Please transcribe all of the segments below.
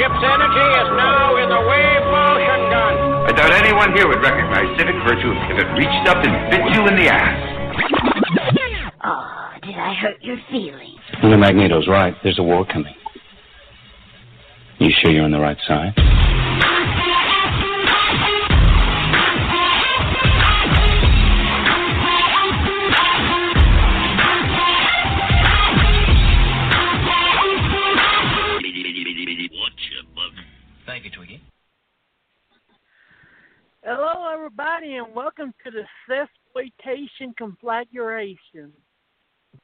Ship's energy is now in the wave motion gun. I doubt anyone here would recognize civic virtue if it reached up and bit you in the ass. Oh, did I hurt your feelings? Well, Magneto's right. There's a war coming. You sure you're on the right side? And welcome to the Sexploitation Conflagration.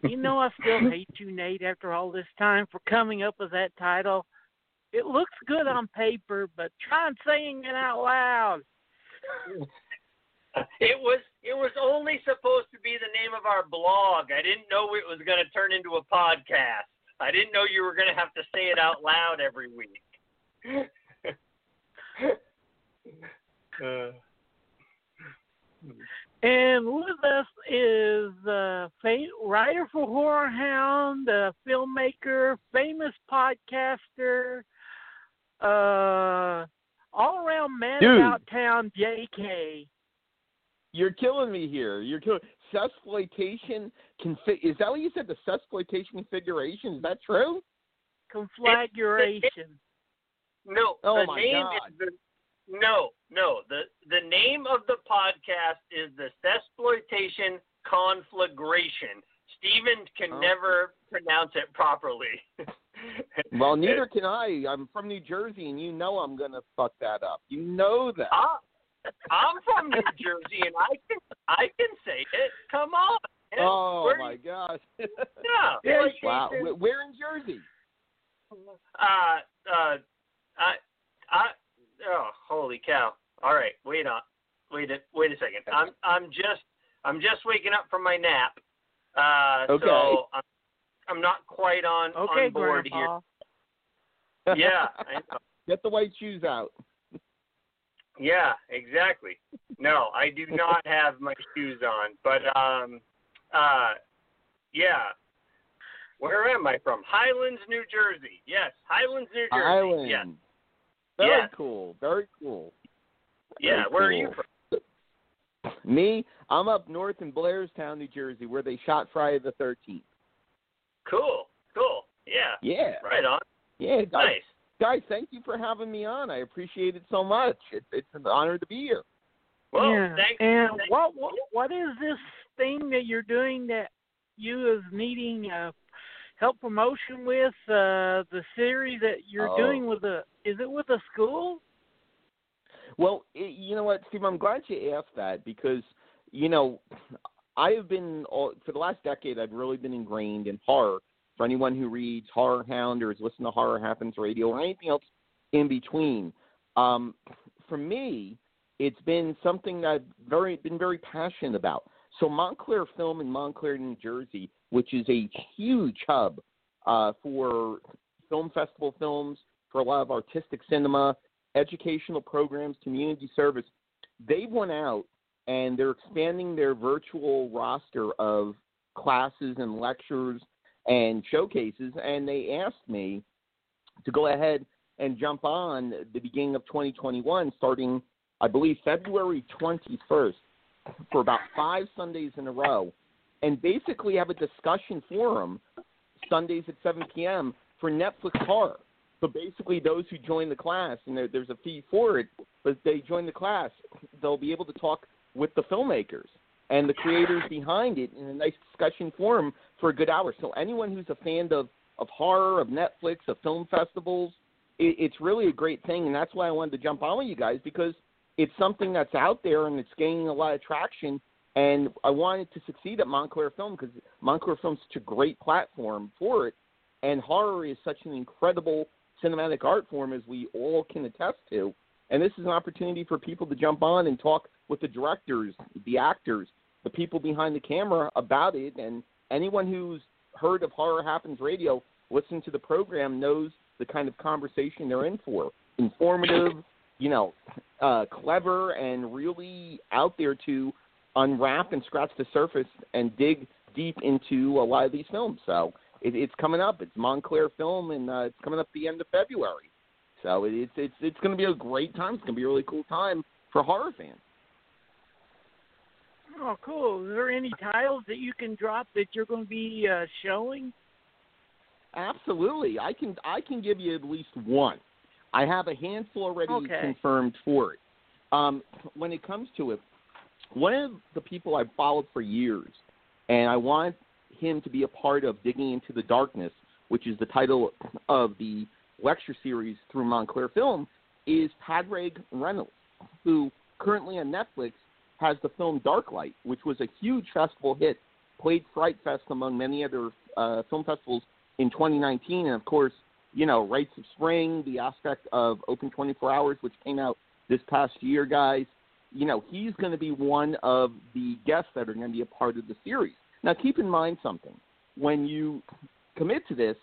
You know I still hate you, Nate, after all this time for coming up with that title. It looks good on paper, but try saying it out loud. It was it was only supposed to be the name of our blog. I didn't know it was going to turn into a podcast. I didn't know you were going to have to say it out loud every week. Uh, And with us is uh, fa- writer for Horror Hound, uh, filmmaker, famous podcaster, uh, all around man Dude. about town, JK. You're killing me here. You're killing sexploitation. Confi- is that what you said? The sexploitation configuration. Is that true? Conflagration. no, Oh the my name God. is the no no the the name of the podcast is the Sexploitation Conflagration. Steven can Oh. never pronounce it properly. Well, neither can I. I'm from New Jersey, and you know I'm gonna fuck that up. You know that. I, I'm from New Jersey, and I can I can say it. Come on. man. oh Where- my gosh. Yeah. Yeah, like, wow. Wh- Where in Jersey? Uh, uh, I, I, oh, holy cow! All right, wait on, wait a, wait a second. I'm, I'm just, I'm just waking up from my nap. Uh, Okay. so I'm, I'm not quite on Okay, on board Grandpa. here. Yeah, I know. Get the white shoes out. yeah, exactly. No, I do not have my shoes on, but um, uh, yeah. Where am I from? Highlands, New Jersey. Yes, Highlands, New Jersey. Island. Yes, Very Yeah. cool. Very cool. yeah. Very Where are you from? Me, I'm up north in Blairstown, New Jersey, where they shot Friday the 13th. Cool, cool. Yeah, Yeah. right on. Yeah. Guys, Nice. guys, thank you for having me on. I appreciate it so much. It, it's an honor to be here. Well, yeah. thanks. and thanks- what, what what is this thing that you're doing that you is needing uh, help promotion with uh, the series that you're Oh. doing with the is it with a school? Well, it, you know what, Steve? I'm glad you asked that because, you know, I have been all, for the last decade. I've really been ingrained in horror. For anyone who reads Horror Hound or has listened to Horror Happens Radio or anything else in between, um, for me, it's been something that I've very been very passionate about. So Montclair Film in Montclair, New Jersey, which is a huge hub uh, for film festival films, for a lot of artistic cinema, educational programs, community service. They went out and they're expanding their virtual roster of classes and lectures and showcases. And they asked me to go ahead and jump on the beginning of 2021, starting, I believe, February 21st, for about five Sundays in a row, and basically have a discussion forum Sundays at 7 p.m. for Netflix horror. So basically, those who join the class, and there, there's a fee for it, but they join the class, they'll be able to talk with the filmmakers and the creators behind it in a nice discussion forum for a good hour. So anyone who's a fan of of horror, of Netflix, of film festivals, it, it's really a great thing, and that's why I wanted to jump on with you guys because it's something that's out there and it's gaining a lot of traction. And I wanted to succeed at Montclair Film because Montclair Film is such a great platform for it, and horror is such an incredible cinematic art form as we all can attest to. And this is an opportunity for people to jump on and talk with the directors, the actors, the people behind the camera about it. And anyone who's heard of Horror Happens Radio, listen to the program, knows the kind of conversation they're in for. Informative, you know, uh, clever, and really out there to unwrap and scratch the surface and dig deep into a lot of these films. So it, it's coming up. It's Montclair Film, and uh, it's coming up the end of February. So it, it's it's it's going to be a great time. It's going to be a really cool time for horror fans. Oh, cool. Is there any titles that you can drop that you're going to be uh, showing? Absolutely, I can I can give you at least one. I have a handful already Okay. confirmed for it. Um, when it comes to it, one of the people I've followed for years, and I want him to be a part of Digging into the Darkness, which is the title of the lecture series through Montclair Film, is Padraig Reynolds, who currently on Netflix has the film Darklight, which was a huge festival hit, played Fright Fest among many other uh, film festivals in 2019, and of course, you know, Rites of Spring, the aspect of Open 24 Hours, which came out this past year, guys. You know, he's going to be one of the guests that are going to be a part of the series. Now, keep in mind something. When you commit to this,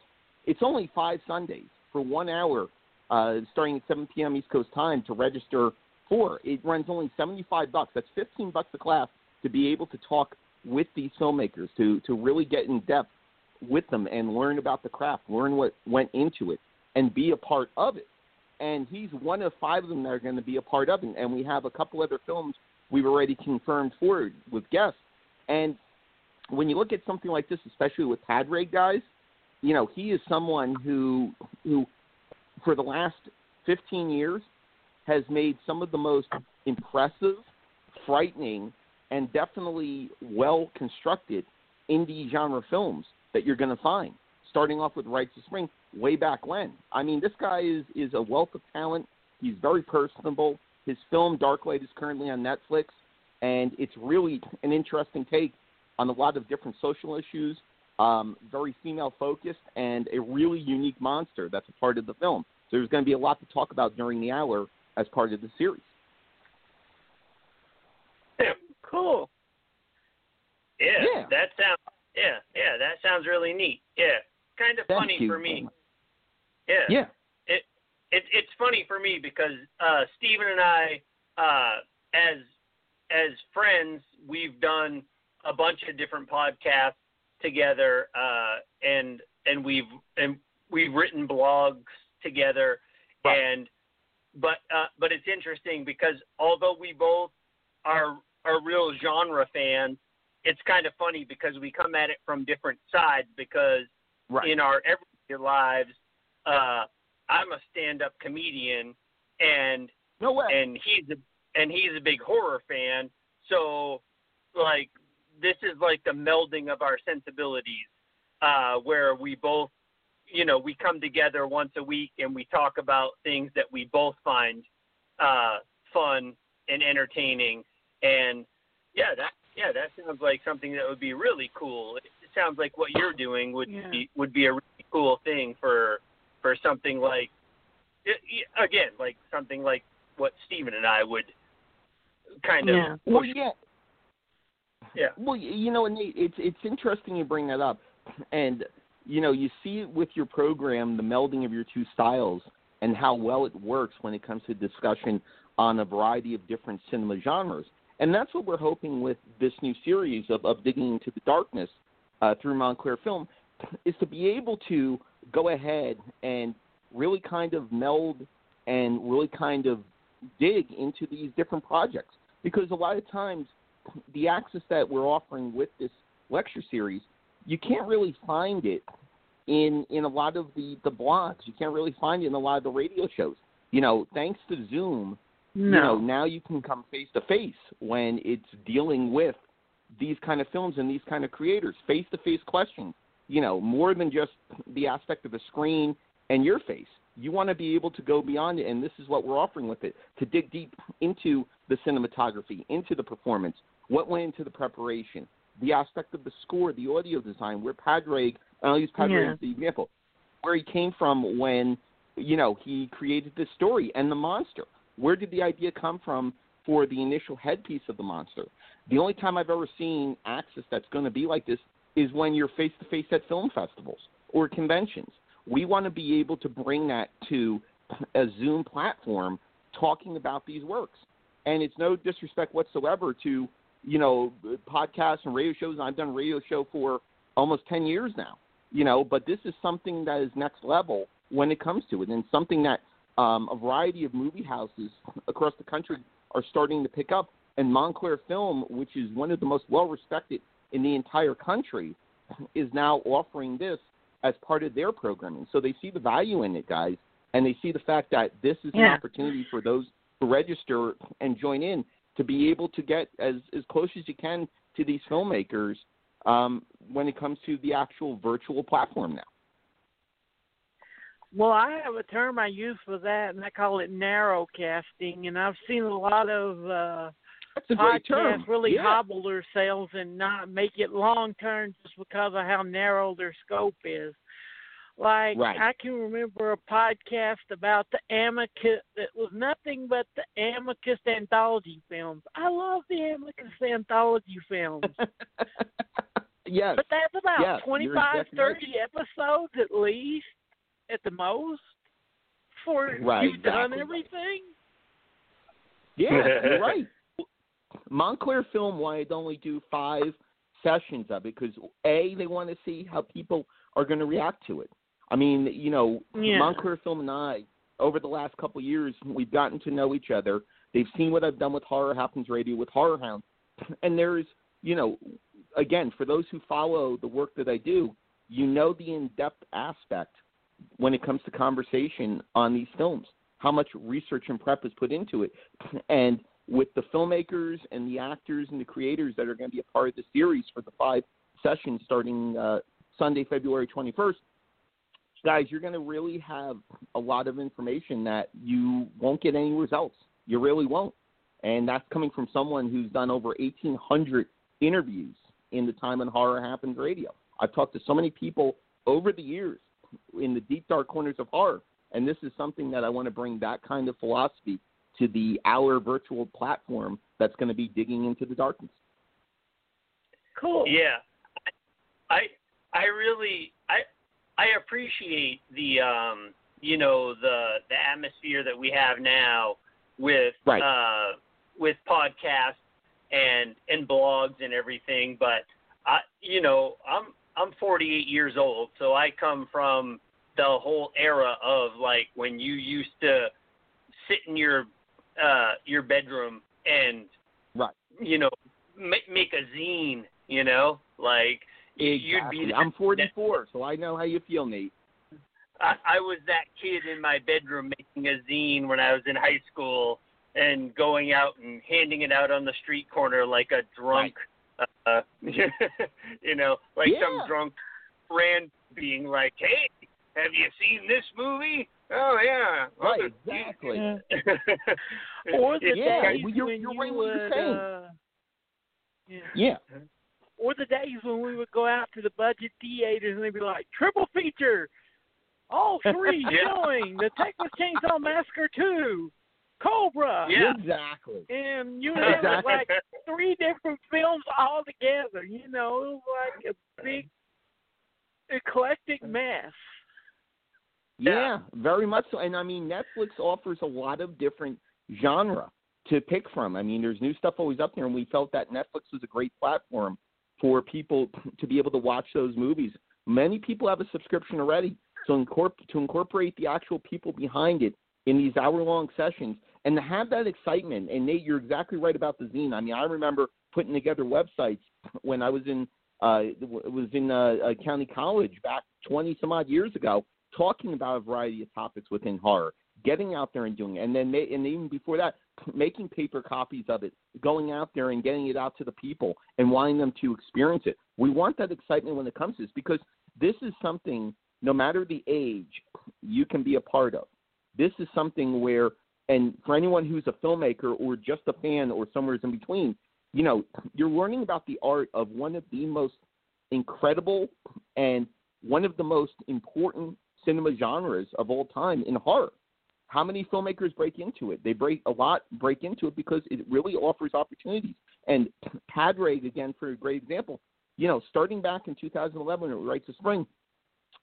it's only five Sundays for one hour, uh, starting at 7 p.m. East Coast time to register for. It runs only 75 bucks. That's 15 bucks a class to be able to talk with these filmmakers, to to really get in depth with them and learn about the craft, learn what went into it, and be a part of it. And he's one of five of them that are going to be a part of it. And we have a couple other films we've already confirmed for with guests. And when you look at something like this, especially with Padraig guys, you know, he is someone who who for the last 15 years has made some of the most impressive, frightening, and definitely well constructed indie genre films that you're going to find. Starting off with Rites of Spring, way back when. I mean, this guy is is a wealth of talent. He's very personable. His film Darklight is currently on Netflix, and it's really an interesting take on a lot of different social issues. Um, very female focused and a really unique monster that's a part of the film. So there's going to be a lot to talk about during the hour as part of the series. Cool. Yeah, Yeah. that sounds yeah, yeah, that sounds really neat. Yeah, kind of funny for me. Yeah, Yeah. it it it's funny for me because uh Steven and I uh as as friends we've done a bunch of different podcasts together uh and and we've and we've written blogs together Right. and but uh but it's interesting because although we both are are real genre fans it's kind of funny because we come at it from different sides because Right. in our everyday lives uh I'm a stand-up comedian and no way. and he's a and he's a big horror fan so like this is like the melding of our sensibilities uh where we both you know we come together once a week and we talk about things that we both find uh fun and entertaining and yeah that yeah that sounds like something that would be really cool sounds like what you're doing would Yeah. be would be a really cool thing for for something like again like something like what Steven and I would kind of Yeah. Well, yeah. Yeah. Well, you know, Nate, it's it's interesting you bring that up, and you know, you see it with your program, the melding of your two styles, and how well it works when it comes to discussion on a variety of different cinema genres. And that's what we're hoping with this new series of, of digging into the darkness uh, through Montclair Film, is to be able to go ahead and really kind of meld and really kind of dig into these different projects because a lot of times the access that we're offering with this lecture series, you can't really find it in in a lot of the the blogs. You can't really find it in a lot of the radio shows. You know, thanks to Zoom, No. you know, now you can come face to face when it's dealing with these kind of films and these kind of creators, face to face questions. You know, more than just the aspect of the screen and your face. You want to be able to go beyond it, and this is what we're offering with it to dig deep into the cinematography, into the performance, what went into the preparation, the aspect of the score, the audio design, where Padraig, and I'll use Padraig Yeah. as the example, where he came from when, you know, he created this story and the monster. Where did the idea come from for the initial headpiece of the monster? The only time I've ever seen access that's going to be like this is when you're face to face at film festivals or conventions. We want to be able to bring that to a Zoom platform talking about these works. And it's no disrespect whatsoever to, you know, podcasts and radio shows. I've done radio show for almost 10 years now, you know, but this is something that is next level when it comes to it and something that um, a variety of movie houses across the country are starting to pick up. And Montclair Film, which is one of the most well respected in the entire country, is now offering this as part of their programming. So they see the value in it, guys, and they see the fact that this is an opportunity for those who register and join in to be able to get as as close as you can to these filmmakers um, when it comes to the actual virtual platform now. Well, I have a term I use for that, and I call it narrowcasting. And I've seen a lot of uh, That's a great podcasts term. really yeah. hobble themselves and not make it long term just because of how narrow their scope is. Like Right. I can remember a podcast about the Amicus that was nothing but the Amicus anthology films. I love the Amicus anthology films. yes. But that's about Yes, twenty five, exactly right. thirty episodes at least, at the most, before Right, you've done everything. Yeah, you're right. Montclair Film wanted to only do five sessions of it because a they want to see how people are going to react to it. I mean, you know, Yeah. Montclair Film and I over the last couple of years we've gotten to know each other. They've seen what I've done with Horror Happens Radio with Horror Hound, and there's you know, again for those who follow the work that I do, you know the in-depth aspect when it comes to conversation on these films how much research and prep is put into it. And with the filmmakers and the actors and the creators that are going to be a part of the series for the five sessions starting uh, Sunday, February 21st, guys, you're going to really have a lot of information that you won't get any results. You really won't. And that's coming from someone who's done over 1,800 interviews in the time and horror happens radio. I've talked to so many people over the years in the deep dark corners of horror and this is something that I want to bring that kind of philosophy to the our virtual platform that's going to be digging into the darkness. Cool. Yeah, I I really I I appreciate the um you know the the atmosphere that we have now with Right. uh with podcasts and and blogs and everything, but I you know I'm I'm 48 years old, so I come from the whole era of like when you used to sit in your uh your bedroom and Right. you know make, make a zine you know like you'd be Exactly. I'm 44, so I know how you feel, Nate. I, I was that kid in my bedroom making a zine when I was in high school and going out and handing it out on the street corner like a drunk uh you know like some drunk friend being like hey have you seen this movie oh yeah Right, Well, exactly. Or the Yeah, days well, you're- when you're you right what you're would, saying. uh, yeah. Yeah. Or the days when we would go out to the budget theaters and they'd be like, triple feature, all three Yeah. showing, the Texas Chainsaw Massacre 2, Cobra. Yeah. Exactly. And you would have Exactly. like three different films all together, you know, it was like a big eclectic mess. Yeah, very much so. And I mean, Netflix offers a lot of different genre to pick from. I mean, there's new stuff always up there, and we felt that Netflix was a great platform for people to be able to watch those movies. Many people have a subscription already, so to incorporate the actual people behind it in these hour-long sessions and to have that excitement. And Nate, you're exactly right about the zine. I mean, I remember putting together websites when I was in uh, was in uh, uh, county college back 20 some odd years ago, talking about a variety of topics within horror, getting out there and doing it, and then and even before that, making paper copies of it, going out there and getting it out to the people and wanting them to experience it. We want that excitement when it comes to this because this is something, no matter the age, you can be a part of. This is something where, and for anyone who's a filmmaker or just a fan or somewhere in between, you know, you're learning about the art of one of the most incredible and one of the most important cinema genres of all time in horror. How many filmmakers break into it? They break a lot break into it because it really offers opportunities. And Padraig, again, for a great example, you know, starting back in 2011 at Rites of Spring,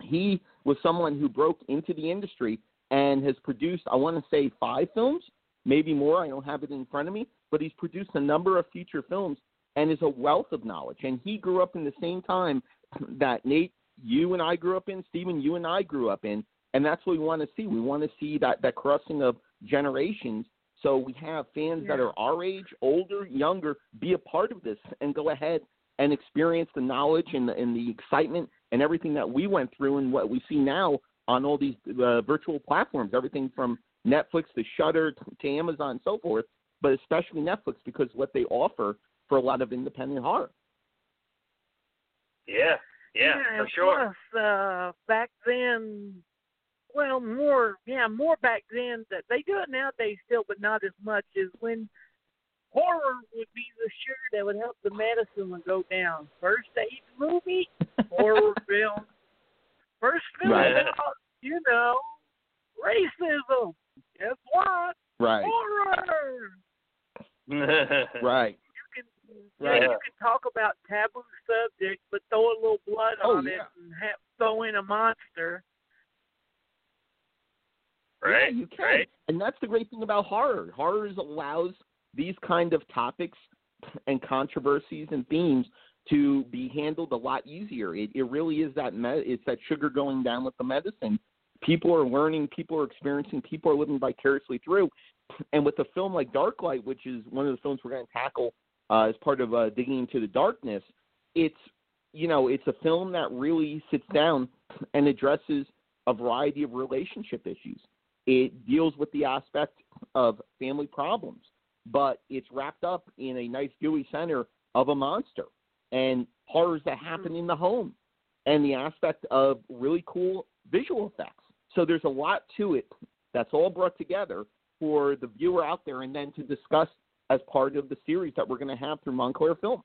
he was someone who broke into the industry and has produced, I want to say, five films, maybe more. I don't have it in front of me, but he's produced a number of feature films and is a wealth of knowledge. And he grew up in the same time that Nate, you and I grew up in, Stephen, you and I grew up in, and that's what we want to see. We want to see that that crossing of generations. So we have fans that are our age, older, younger, be a part of this and go ahead and experience the knowledge and the, and the excitement and everything that we went through and what we see now on all these uh, virtual platforms. Everything from Netflix to Shudder to, to Amazon and so forth, but especially Netflix because what they offer for a lot of independent horror. Yeah, yeah, for sure. Plus, uh, back then, well, more, yeah, more back then. That they do it nowadays still, but not as much as when horror would be the sure that would help the medicine would go down. First aid movie, horror film. First film Right. about, you know, racism. Guess what? Right. Horror. Right. You can, Right. yeah, you can talk about taboo subjects, but throw a little blood Oh, on it and have, throw in a monster. right, Yeah, you can. right. And that's the great thing about horror. Horror is allows these kind of topics and controversies and themes to be handled a lot easier. It, it really is that me- it's that sugar going down with the medicine. People are learning, people are experiencing, people are living vicariously through. And with a film like Darklight, which is one of the films we're going to tackle uh, as part of uh, digging into the darkness, it's you know it's a film that really sits down and addresses a variety of relationship issues. It deals with the aspect of family problems, but it's wrapped up in a nice gooey center of a monster and horrors that happen in the home and the aspect of really cool visual effects. So there's a lot to it that's all brought together for the viewer out there and then to discuss as part of the series that we're going to have through Montclair Film.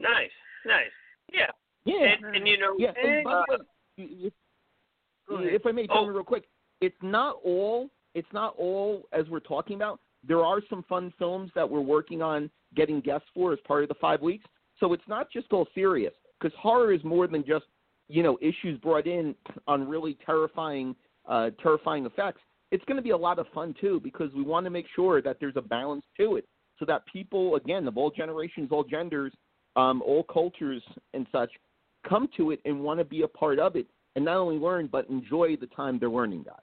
Nice, nice. Yeah, Yeah. and, and you know, Yeah, and uh, if, if I may tell Oh. me real quick, it's not all. It's not all as we're talking about. There are some fun films that we're working on getting guests for as part of the five weeks. So it's not just all serious because horror is more than just you know issues brought in on really terrifying, uh, terrifying effects. It's going to be a lot of fun too because we want to make sure that there's a balance to it, so that people again of all generations, all genders, um, all cultures and such come to it and want to be a part of it and not only learn but enjoy the time they're learning, guys.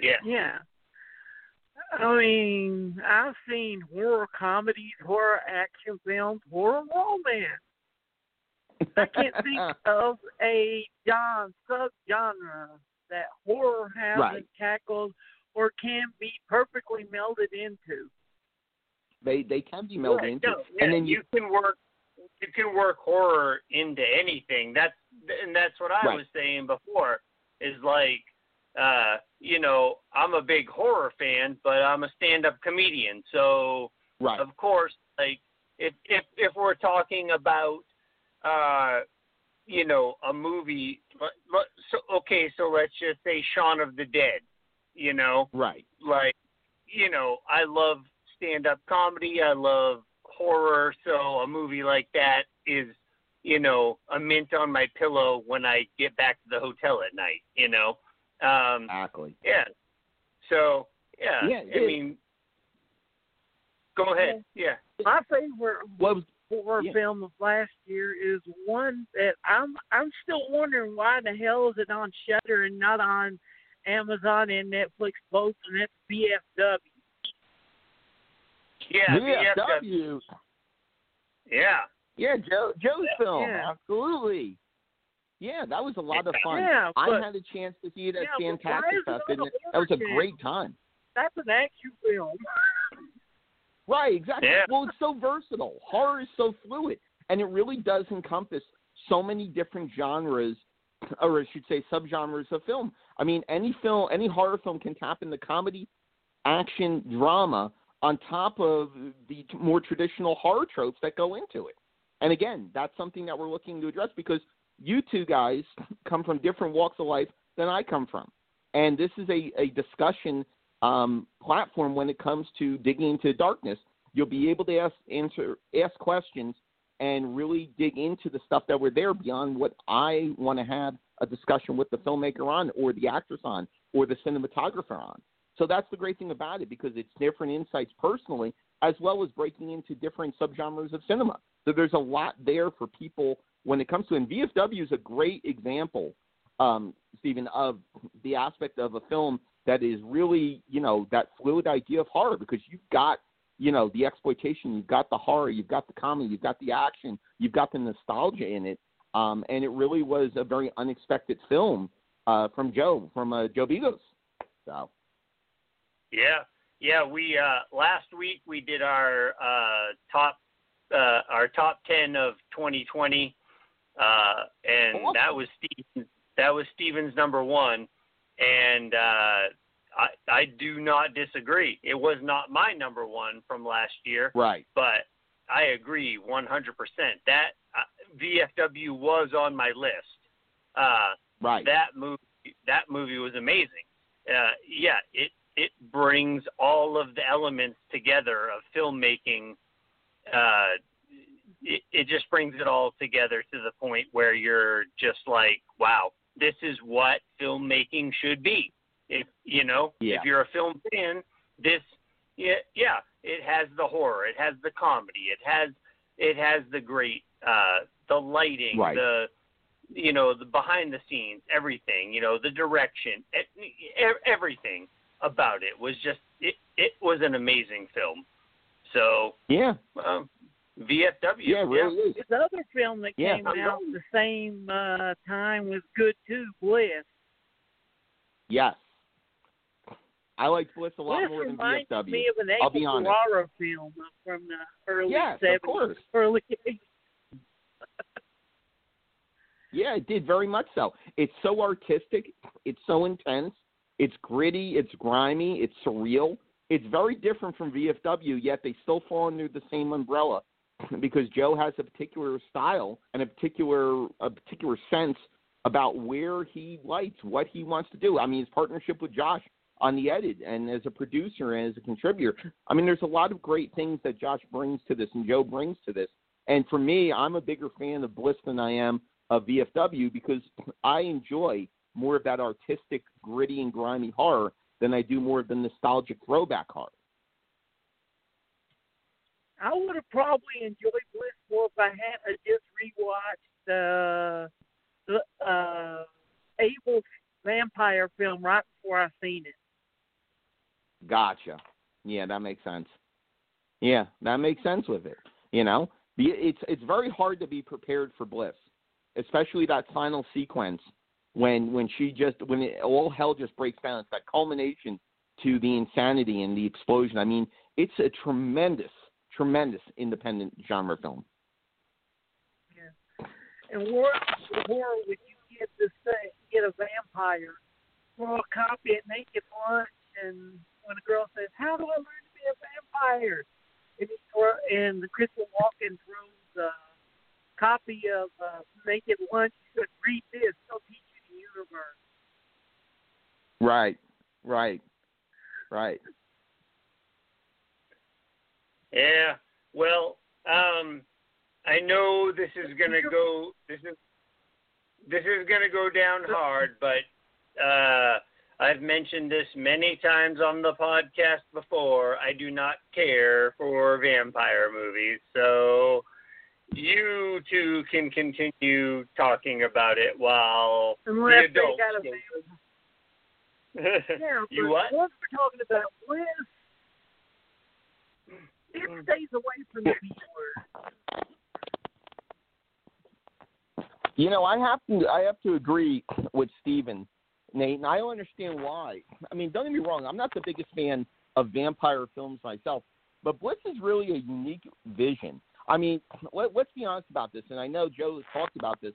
yeah, Yeah. I mean, I've seen horror comedies, horror action films, horror romance. I can't think of a John subgenre that horror hasn't Right. tackled or can be perfectly melded into. They they can be melded Right, into, no, yeah, and then you, can work you can work horror into anything. That's and that's what I Right. was saying before. Is like uh, you know, I'm a big horror fan, but I'm a stand up comedian. So right, of course, like if if if we're talking about uh you know, a movie but, but so okay, so let's just say Shaun of the Dead, you know, right, like you know i love stand up comedy i love horror so a movie like that is you know a mint on my pillow when i get back to the hotel at night you know? Um exactly. yeah. So yeah, Yeah, i mean go ahead yeah. My favorite What was horror Yeah. film of last year is one that I'm I'm still wondering why the hell is it on Shudder and not on Amazon and Netflix both, and that's BFW. yeah VFW? yeah Yeah, Joe Joe's film, absolutely. Yeah, that was a lot of fun. Yeah, I but- had a chance to see it at Yeah, Fantastic Fest, and it- that was a great time. That's an action film. Right, exactly. Yeah. Well, it's so versatile. Horror is so fluid, and it really does encompass so many different genres, or I should say, subgenres of film. I mean, any film, any horror film can tap into comedy, action, drama on top of the more traditional horror tropes that go into it. And again, that's something that we're looking to address because you two guys come from different walks of life than I come from. And this is a, a discussion um, platform when it comes to digging into darkness. You'll be able to ask answer ask questions and really dig into the stuff that were there beyond what I want to have a discussion with the filmmaker on or the actress on or the cinematographer on. So that's the great thing about it because it's different insights personally as well as breaking into different subgenres of cinema. So there's a lot there for people when it comes to and VFW is a great example, um, Stephen, of the aspect of a film that is really, you know, that fluid idea of horror because you've got, you know, the exploitation, you've got the horror, you've got the comedy, you've got the action, you've got the nostalgia in it. Um, and it really was a very unexpected film uh, from Joe, from uh, Joe Begos. So Yeah, yeah. We uh, last week we did our uh, top uh, our top ten of 2020, uh, and Awesome. that was Steve, that was Steven's number one, and uh, I I do not disagree. It was not my number one from last year, right, but I agree 100%. That uh, VFW was on my list. Uh, right, that movie that movie was amazing. Uh, yeah, it it brings all of the elements together of filmmaking. Uh, it, it just brings it all together to the point where you're just like, wow, this is what filmmaking should be. If you know, Yeah. if you're a film fan, this yeah, yeah, it has the horror, it has the comedy, it has it has the great uh the lighting, Right. the you know the behind the scenes everything you know the direction everything about it was just it it was an amazing film so yeah, um, vfw yeah, it really is. This other film that Yeah. came out the same uh, time was good too, Bliss. Yes. I like Bliss a lot Bliss more than reminds VFW. me of an I'll be Abel honest. Ferrara film from the early Yes, of 70s, course. early 80s. Yeah, it did very much so. It's so artistic. It's so intense. It's gritty. It's grimy. It's surreal. It's very different from VFW, yet they still fall under the same umbrella because Joe has a particular style and a particular a particular sense about where he lights, what he wants to do. I mean, his partnership with Josh on the edit and as a producer and as a contributor. I mean, there's a lot of great things that Josh brings to this and Joe brings to this. And for me, I'm a bigger fan of Bliss than I am of VFW because I enjoy more of that artistic, gritty, and grimy horror than I do more of the nostalgic throwback horror. I would have probably enjoyed Bliss more if I had uh, just rewatched uh, the uh, Abel's vampire film right before I seen it. Gotcha. Yeah, that makes sense. Yeah, that makes sense with it. You know, it's it's very hard to be prepared for Bliss, especially that final sequence when when she just when it, all hell just breaks down. It's that culmination to the insanity and the explosion. I mean, it's a tremendous, tremendous independent genre film. Yeah. And what horror would you get to say get a vampire throw a copy at Naked Lunch and when a girl says, How do I learn to be a vampire? And he throw, and the Crystal Walken throws a copy of uh, Naked Lunch, he said, Read this, they'll teach you the universe. Right, right, right. Yeah. Well, um, I know this is gonna go. This is this is gonna go down hard, but uh, I've mentioned this many times on the podcast before. I do not care for vampire movies, so you two can continue talking about it while Unless the they adults got a Yeah, you what? once we're talking about it mm. stays away from the B word. You know, I have to I have to agree with Steven, Nate, and I don't understand why. I mean, don't get me wrong, I'm not the biggest fan of vampire films myself, but Bliss is really a unique vision. I mean, let, let's be honest about this, and I know Joe has talked about this.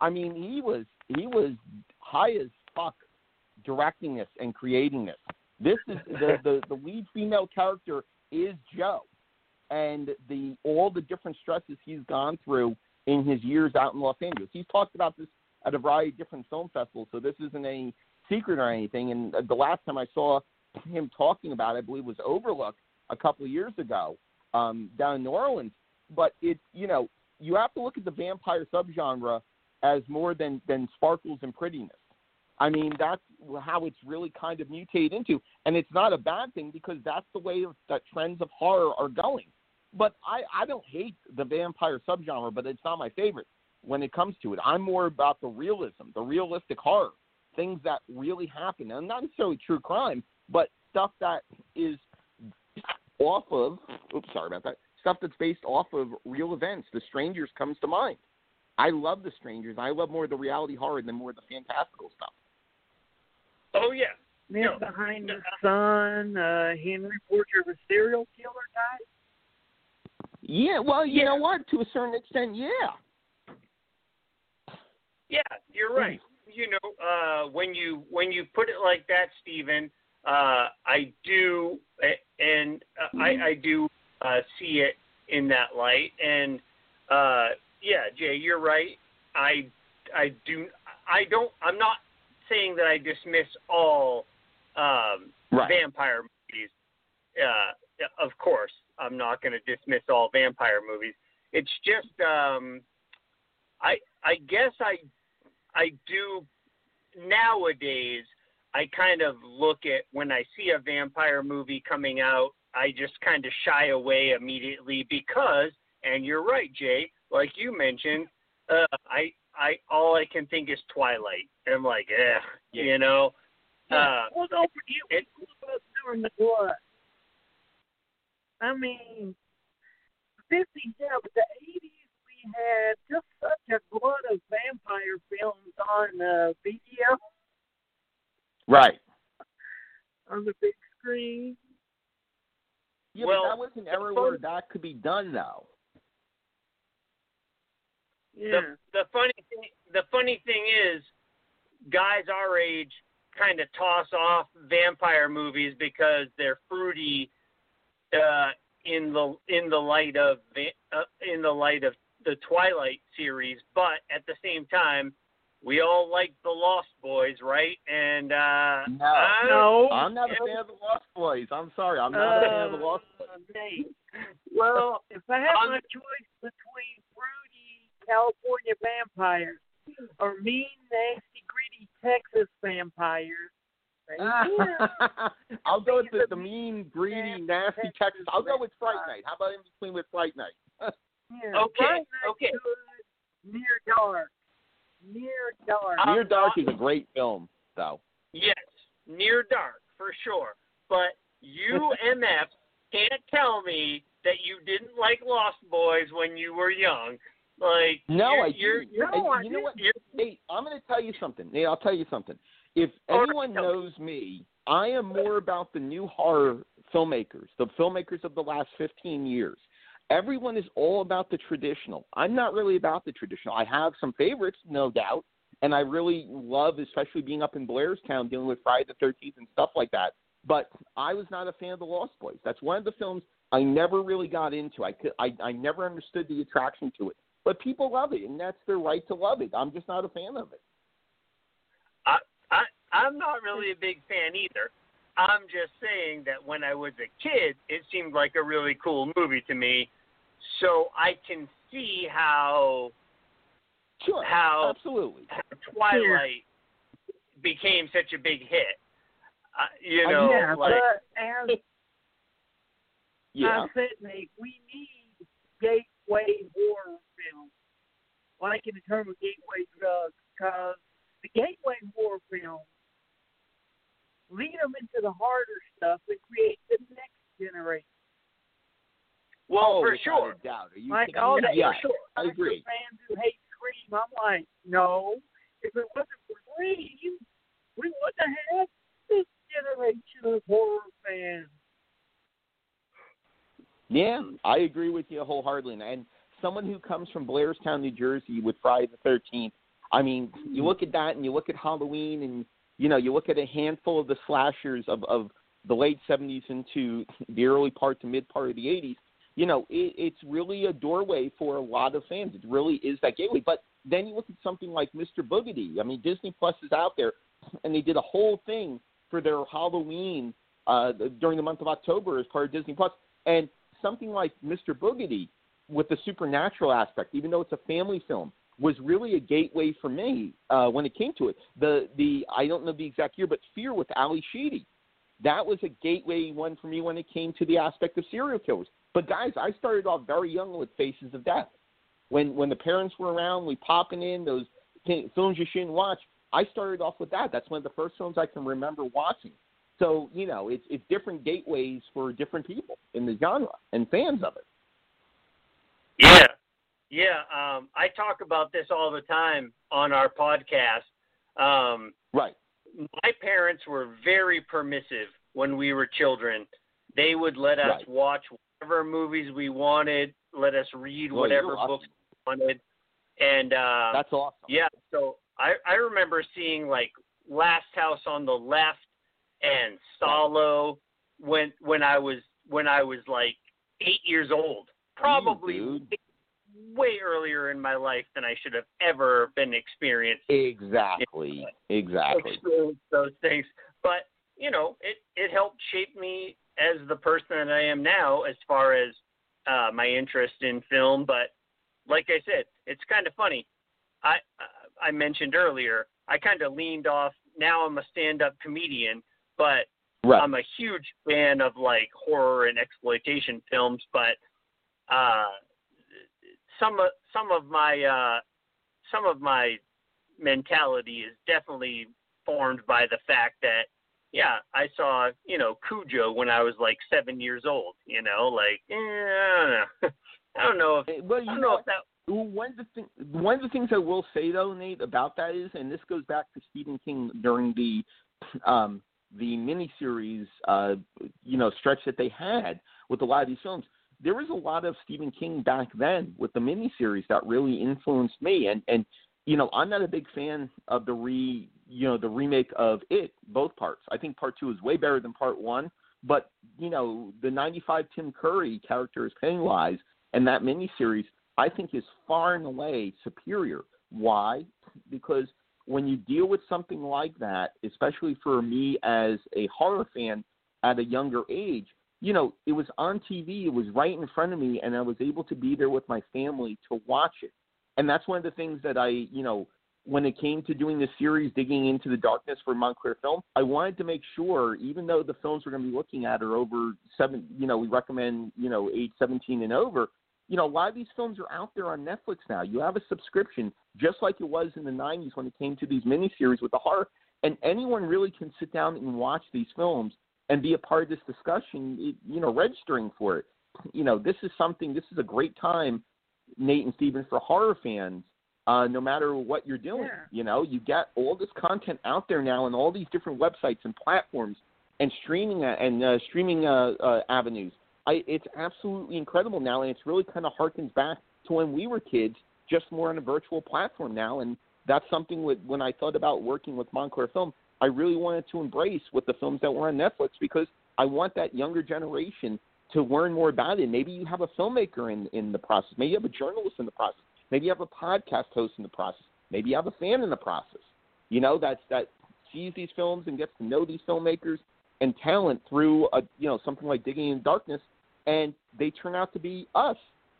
I mean, he was he was high as fuck directing this and creating this. This is the the, the lead female character is Joe, and the all the different stresses he's gone through in his years out in Los Angeles. He's talked about this at a variety of different film festivals, so this isn't a secret or anything. And the last time I saw him talking about it, I believe was Overlook a couple of years ago um, down in New Orleans. But it's you know you have to look at the vampire subgenre as more than than sparkles and prettiness. I mean that's how it's really kind of mutated into, and it's not a bad thing because that's the way that trends of horror are going. But I I don't hate the vampire subgenre, but it's not my favorite when it comes to it. I'm more about the realism, the realistic horror, things that really happen, and not necessarily true crime, but stuff that is off of. Oops, sorry about that. Stuff that's based off of real events. The Strangers comes to mind. I love The Strangers. I love more the reality horror than more the fantastical stuff. Oh yeah. Man No. behind the sun, uh, Henry Portrait of a serial killer type. Yeah, well, you Yeah. know what? To a certain extent, yeah. Yeah, you're right. You know, uh, when you when you put it like that, Stephen, uh, I do, and uh, I, I do uh, see it in that light. And uh, yeah, Jay, you're right. I I do. I don't. I'm not saying that I dismiss all um, Right. vampire movies. Uh, of course, I'm not going to dismiss all vampire movies. It's just, um, I I guess I I do nowadays. I kind of look at when I see a vampire movie coming out, I just kind of shy away immediately because, and you're right, Jay, like you mentioned, uh, I I all I can think is Twilight. And I'm like, eh, you know. Uh, well, don't forget it, about during the blood. I mean, fifties, yeah, but the eighties we had just such a glut of vampire films on uh, video Right. on the big screen. Yeah, Well, but that was an era where that could be done, though. Yeah. the the funny thing the funny thing is guys our age kind of toss off vampire movies because they're fruity uh in the in the light of uh, in the light of the Twilight series but at the same time we all like the Lost Boys right and uh No. I- No. I'm not a fan of the Lost Boys. I'm sorry. I'm not a fan of the Lost Boys. Uh, Well, if I have I'm- my choice between fruity California vampires or mean, nasty, gritty Texas vampires, yeah, I'll go with the, the mean, greedy, nasty Texas. I'll go with Fright Night. How about in between with Fright Night? yeah, Okay, Fright Night okay. Good, near dark, near dark. I'm Near Dark not- is a great film, though. Yes, near dark for sure. But you MF can't tell me that you didn't like Lost Boys when you were young. Like No, you're, I you're, didn't. you're, No, I you know what? you're, Nate, I'm going to tell you something. Nate, I'll tell you something. If anyone knows me, I am more about the new horror filmmakers, the filmmakers of the last 15 years. Everyone is all about the traditional. I'm not really about the traditional. I have some favorites, no doubt, and I really love, especially being up in Blairstown, dealing with Friday the 13th and stuff like that. But I was not a fan of the Lost Boys. That's one of the films I never really got into. I could, I, I never understood the attraction to it. But people love it, and that's their right to love it. I'm just not a fan of it. I, I I'm not really a big fan either. I'm just saying that when I was a kid, it seemed like a really cool movie to me. So I can see how Sure, How- absolutely. Twilight became such a big hit. Uh, you I know, yeah, like but as Yeah, I said, Nate, we need gateway horror films, like in the term of gateway drugs, because the gateway horror films lead them into the harder stuff and create the next generation. well, oh, for sure. doubt. Are you Like all me? the yeah, for sure, I agree. fans who hate Scream. I'm like, no. If it wasn't for Scream, we wouldn't have had this generation of horror fans. Yeah, I agree with you wholeheartedly. And someone who comes from Blairstown, New Jersey, with Friday the Thirteenth. I mean, you hmm. look at that, and you look at Halloween, and you know, you look at a handful of the slashers of of the late '70s into the early part to mid part of the '80s. You know, it, it's really a doorway for a lot of fans. It really is that gateway. But then you look at something like Mr. Boogedy. I mean, Disney Plus is out there, and they did a whole thing for their Halloween uh, during the month of October as part of Disney Plus. And something like Mr. Boogedy, with the supernatural aspect, even though it's a family film, was really a gateway for me uh, when it came to it. The the I don't know the exact year, but Fear with Ally Sheedy, that was a gateway one for me when it came to the aspect of serial killers. But guys, I started off very young with Faces of Death. When when the parents were around, we popping in those films you shouldn't watch. I started off with that. That's one of the first films I can remember watching. So you know, it's it's different gateways for different people in the genre and fans of it. Yeah, yeah. Um, I talk about this all the time on our podcast. Um, right. My parents were very permissive when we were children. They would let us Right. watch whatever movies we wanted, let us read Well, whatever awesome. books we wanted, and uh, That's awesome. yeah. So I I remember seeing like Last House on the Left and Salò when when I was when I was like eight years old. Probably dude. Way earlier in my life than I should have ever been experienced Exactly. Exactly. experience those things. But you know, it it helped shape me as the person that I am now, as far as uh, my interest in film. But like I said, it's kind of funny. I I mentioned earlier, I kind of leaned off. Now I'm a stand-up comedian, but Right. I'm a huge fan of like horror and exploitation films. But uh, some of some of my uh, some of my mentality is definitely formed by the fact that yeah, I saw you know Cujo when I was like seven years old. You know, like eh, I don't know. I don't know if Eh, Well, I you don't know, know if that. One of the thing, one of the things I will say though, Nate, about that is, and this goes back to Stephen King during the um, the miniseries, uh, you know, stretch that they had with a lot of these films. There was a lot of Stephen King back then with the miniseries that really influenced me, and and you know, I'm not a big fan of the re, you know, the remake of it, both parts. I think part two is way better than part one, but you know, the '95 Tim Curry character as Pennywise and that miniseries I think is far and away superior. Why? Because when you deal with something like that, especially for me as a horror fan at a younger age, you know, it was on TV, it was right in front of me, and I was able to be there with my family to watch it. And that's one of the things that I, you know, when it came to doing this series, digging into the darkness for Montclair Film, I wanted to make sure, even though the films we're going to be looking at are over seven, you know, we recommend, you know, age 17 and over, you know, a lot of these films are out there on Netflix now. You have a subscription, just like it was in the 90s when it came to these miniseries with the horror. And anyone really can sit down and watch these films and be a part of this discussion, you know, registering for it. You know, this is something, this is a great time, Nate and Steven, for horror fans, uh, no matter what you're doing. You know, you got all this content out there now and all these different websites and platforms and streaming uh, and uh, streaming uh, uh, avenues. I, it's absolutely incredible now, and it's really kind of harkens back to when we were kids, just more on a virtual platform now. And that's something with when I thought about working with Montclair Film, I really wanted to embrace with the films that were on Netflix because I want that younger generation to learn more about it. Maybe you have a filmmaker in in the process. Maybe you have a journalist in the process. Maybe you have a podcast host in the process. Maybe you have a fan in the process. You know, that's that sees these films and gets to know these filmmakers and talent through a you know something like Digging in Darkness, and they turn out to be us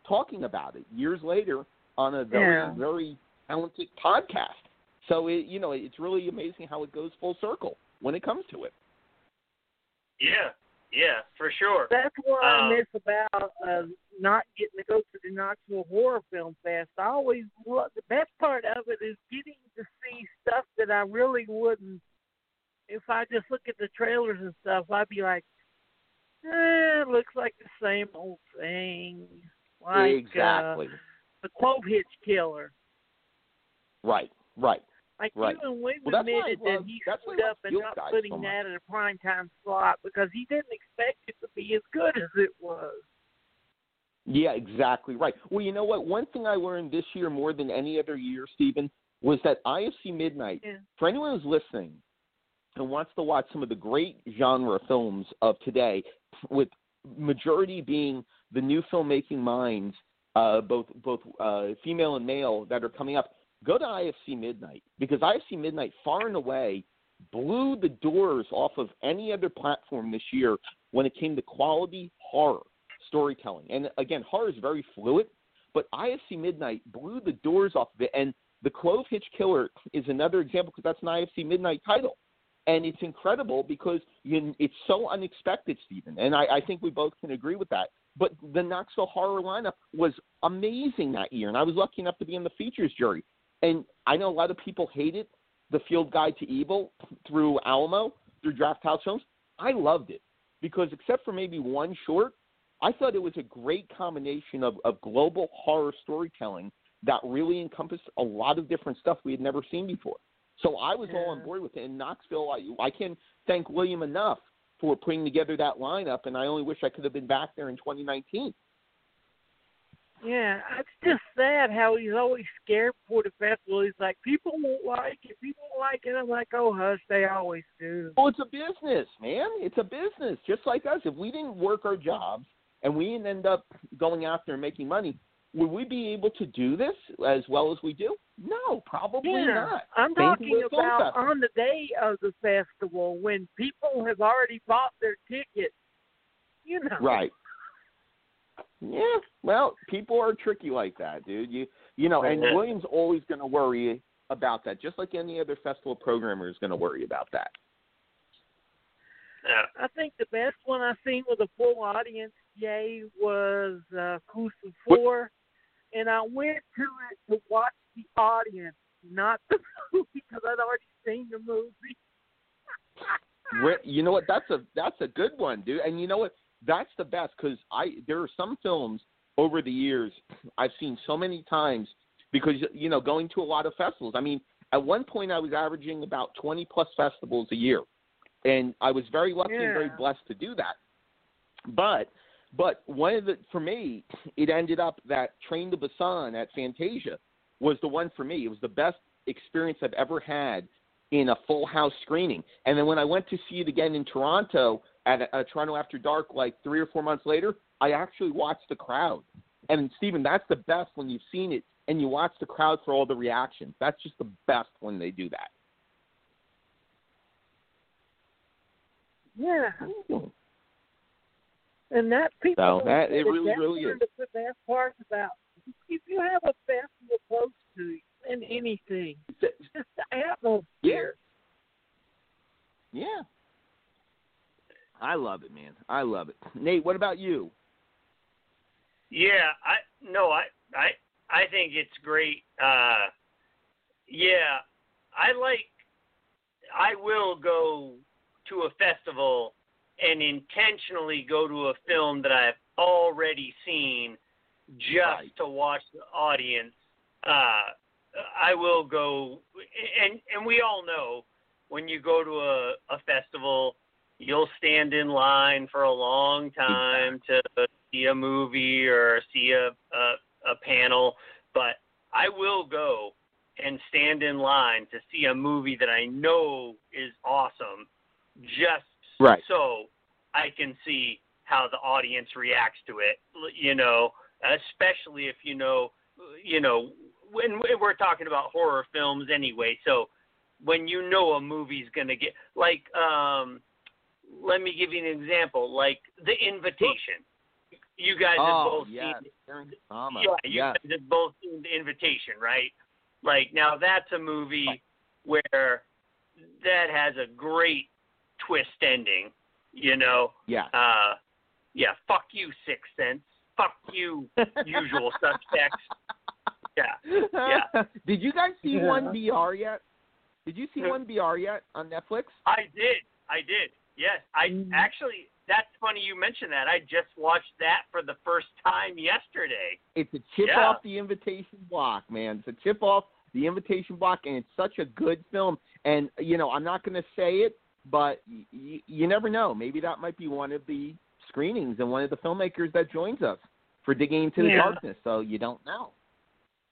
talking about it years later on a very Yeah. very talented podcast. So it you know it's really amazing how it goes full circle when it comes to it. Yeah, yeah, for sure. That's what I Um, miss about uh, not getting to go to the Knoxville Horror Film Fest. I always love the best part of it is getting to see stuff that I really wouldn't. If I just look at the trailers and stuff, I'd be like, eh, it looks like the same old thing. Like exactly. Uh, the Clovehitch Killer. Right, right. Like Right. even William Well, that's why I admitted that he screwed up and not putting so that in a prime time slot because he didn't expect it to be as good as it was. Yeah, exactly right. Well, you know what? One thing I learned this year more than any other year, Stephen, was that IFC Midnight, Yeah. for anyone who's listening and wants to watch some of the great genre films of today, with majority being the new filmmaking minds, uh, both both uh, female and male, that are coming up, go to IFC Midnight because IFC Midnight far and away blew the doors off of any other platform this year when it came to quality horror storytelling. And again, horror is very fluid, but IFC Midnight blew the doors off of it. And The Clovehitch Killer is another example because that's an IFC Midnight title. And it's incredible because you, it's so unexpected, Stephen. And I, I think we both can agree with that. But the Knoxville horror lineup was amazing that year. And I was lucky enough to be in the features jury. And I know a lot of people hated the Field Guide to Evil through Alamo, through Drafthouse Films. I loved it because except for maybe one short, I thought it was a great combination of, of global horror storytelling that really encompassed a lot of different stuff we had never seen before. So I was all on board with it. In Knoxville, I, I can thank William enough for putting together that lineup, and I only wish I could have been back there in 2019. Yeah, it's just sad how he's always scared for the festival. He's like, people won't like it, people won't like it. I'm like, oh hush, they always do. Well, it's a business, man. It's a business, just like us. If we didn't work our jobs and we didn't end up going after and making money, would we be able to do this as well as we do? No, probably Yeah, not. I'm Same talking about on the day of the festival when people have already bought their tickets. You know, Right. Yeah. Well, people are tricky like that, dude. You you know, and William's always going to worry about that, just like any other festival programmer is going to worry about that. Yeah. I think the best one I've seen with a full audience, Jay, was uh, Crucible Four, and I went to it to watch the audience, not the movie, because I'd already seen the movie. You know what? That's a that's a good one, dude. And you know what? That's the best because I there are some films over the years I've seen so many times because you know going to a lot of festivals. I mean, at one point I was averaging about twenty plus festivals a year, and I was very lucky and very blessed to do that. But but one of the for me, it ended up that Train to Busan at Fantasia was the one for me. It was the best experience I've ever had in a full house screening. And then when I went to see it again in Toronto at uh, Toronto After Dark, like three or four months later, I actually watched the crowd. And Stephen, that's the best when you've seen it and you watch the crowd for all the reactions. That's just the best when they do that. Yeah. And that people So, that- it really, really is the best part about if you have a festival close to you in anything, just the atmosphere. Yeah. I love it, man. I love it. Nate, what about you? Yeah, I no, I I I think it's great. Uh yeah, I like I will go to a festival and intentionally go to a film that I've already seen just Right. to watch the audience. Uh I will go and and we all know when you go to a, a festival you'll stand in line for a long time to see a movie or see a, a a panel, but I will go and stand in line to see a movie that I know is awesome, just Right. so I can see how the audience reacts to it. You know, especially if you know, you know, when we're talking about horror films anyway. So when you know a movie's gonna get like, um, let me give you an example, like The Invitation. You guys have oh, both yes. seen Kusama. yeah, you yes. guys have both seen the invitation, right? Like now that's a movie where that has a great twist ending, you know. Yeah. Uh yeah, fuck you, Sixth Sense. Fuck you, usual suspects. Yeah. Yeah. Did you guys see Yeah. one BR yet? Did you see one BR yet on Netflix? I did. I did. Yes. I Mhm. actually that's funny you mentioned that. I just watched that for the first time yesterday. It's a chip Yeah. off the invitation block, man. It's a chip off The Invitation Block, and it's such a good film. And you know, I'm not going to say it, but y- y- you never know. Maybe that might be one of the screenings and one of the filmmakers that joins us for digging into the Yeah. darkness. So you don't know.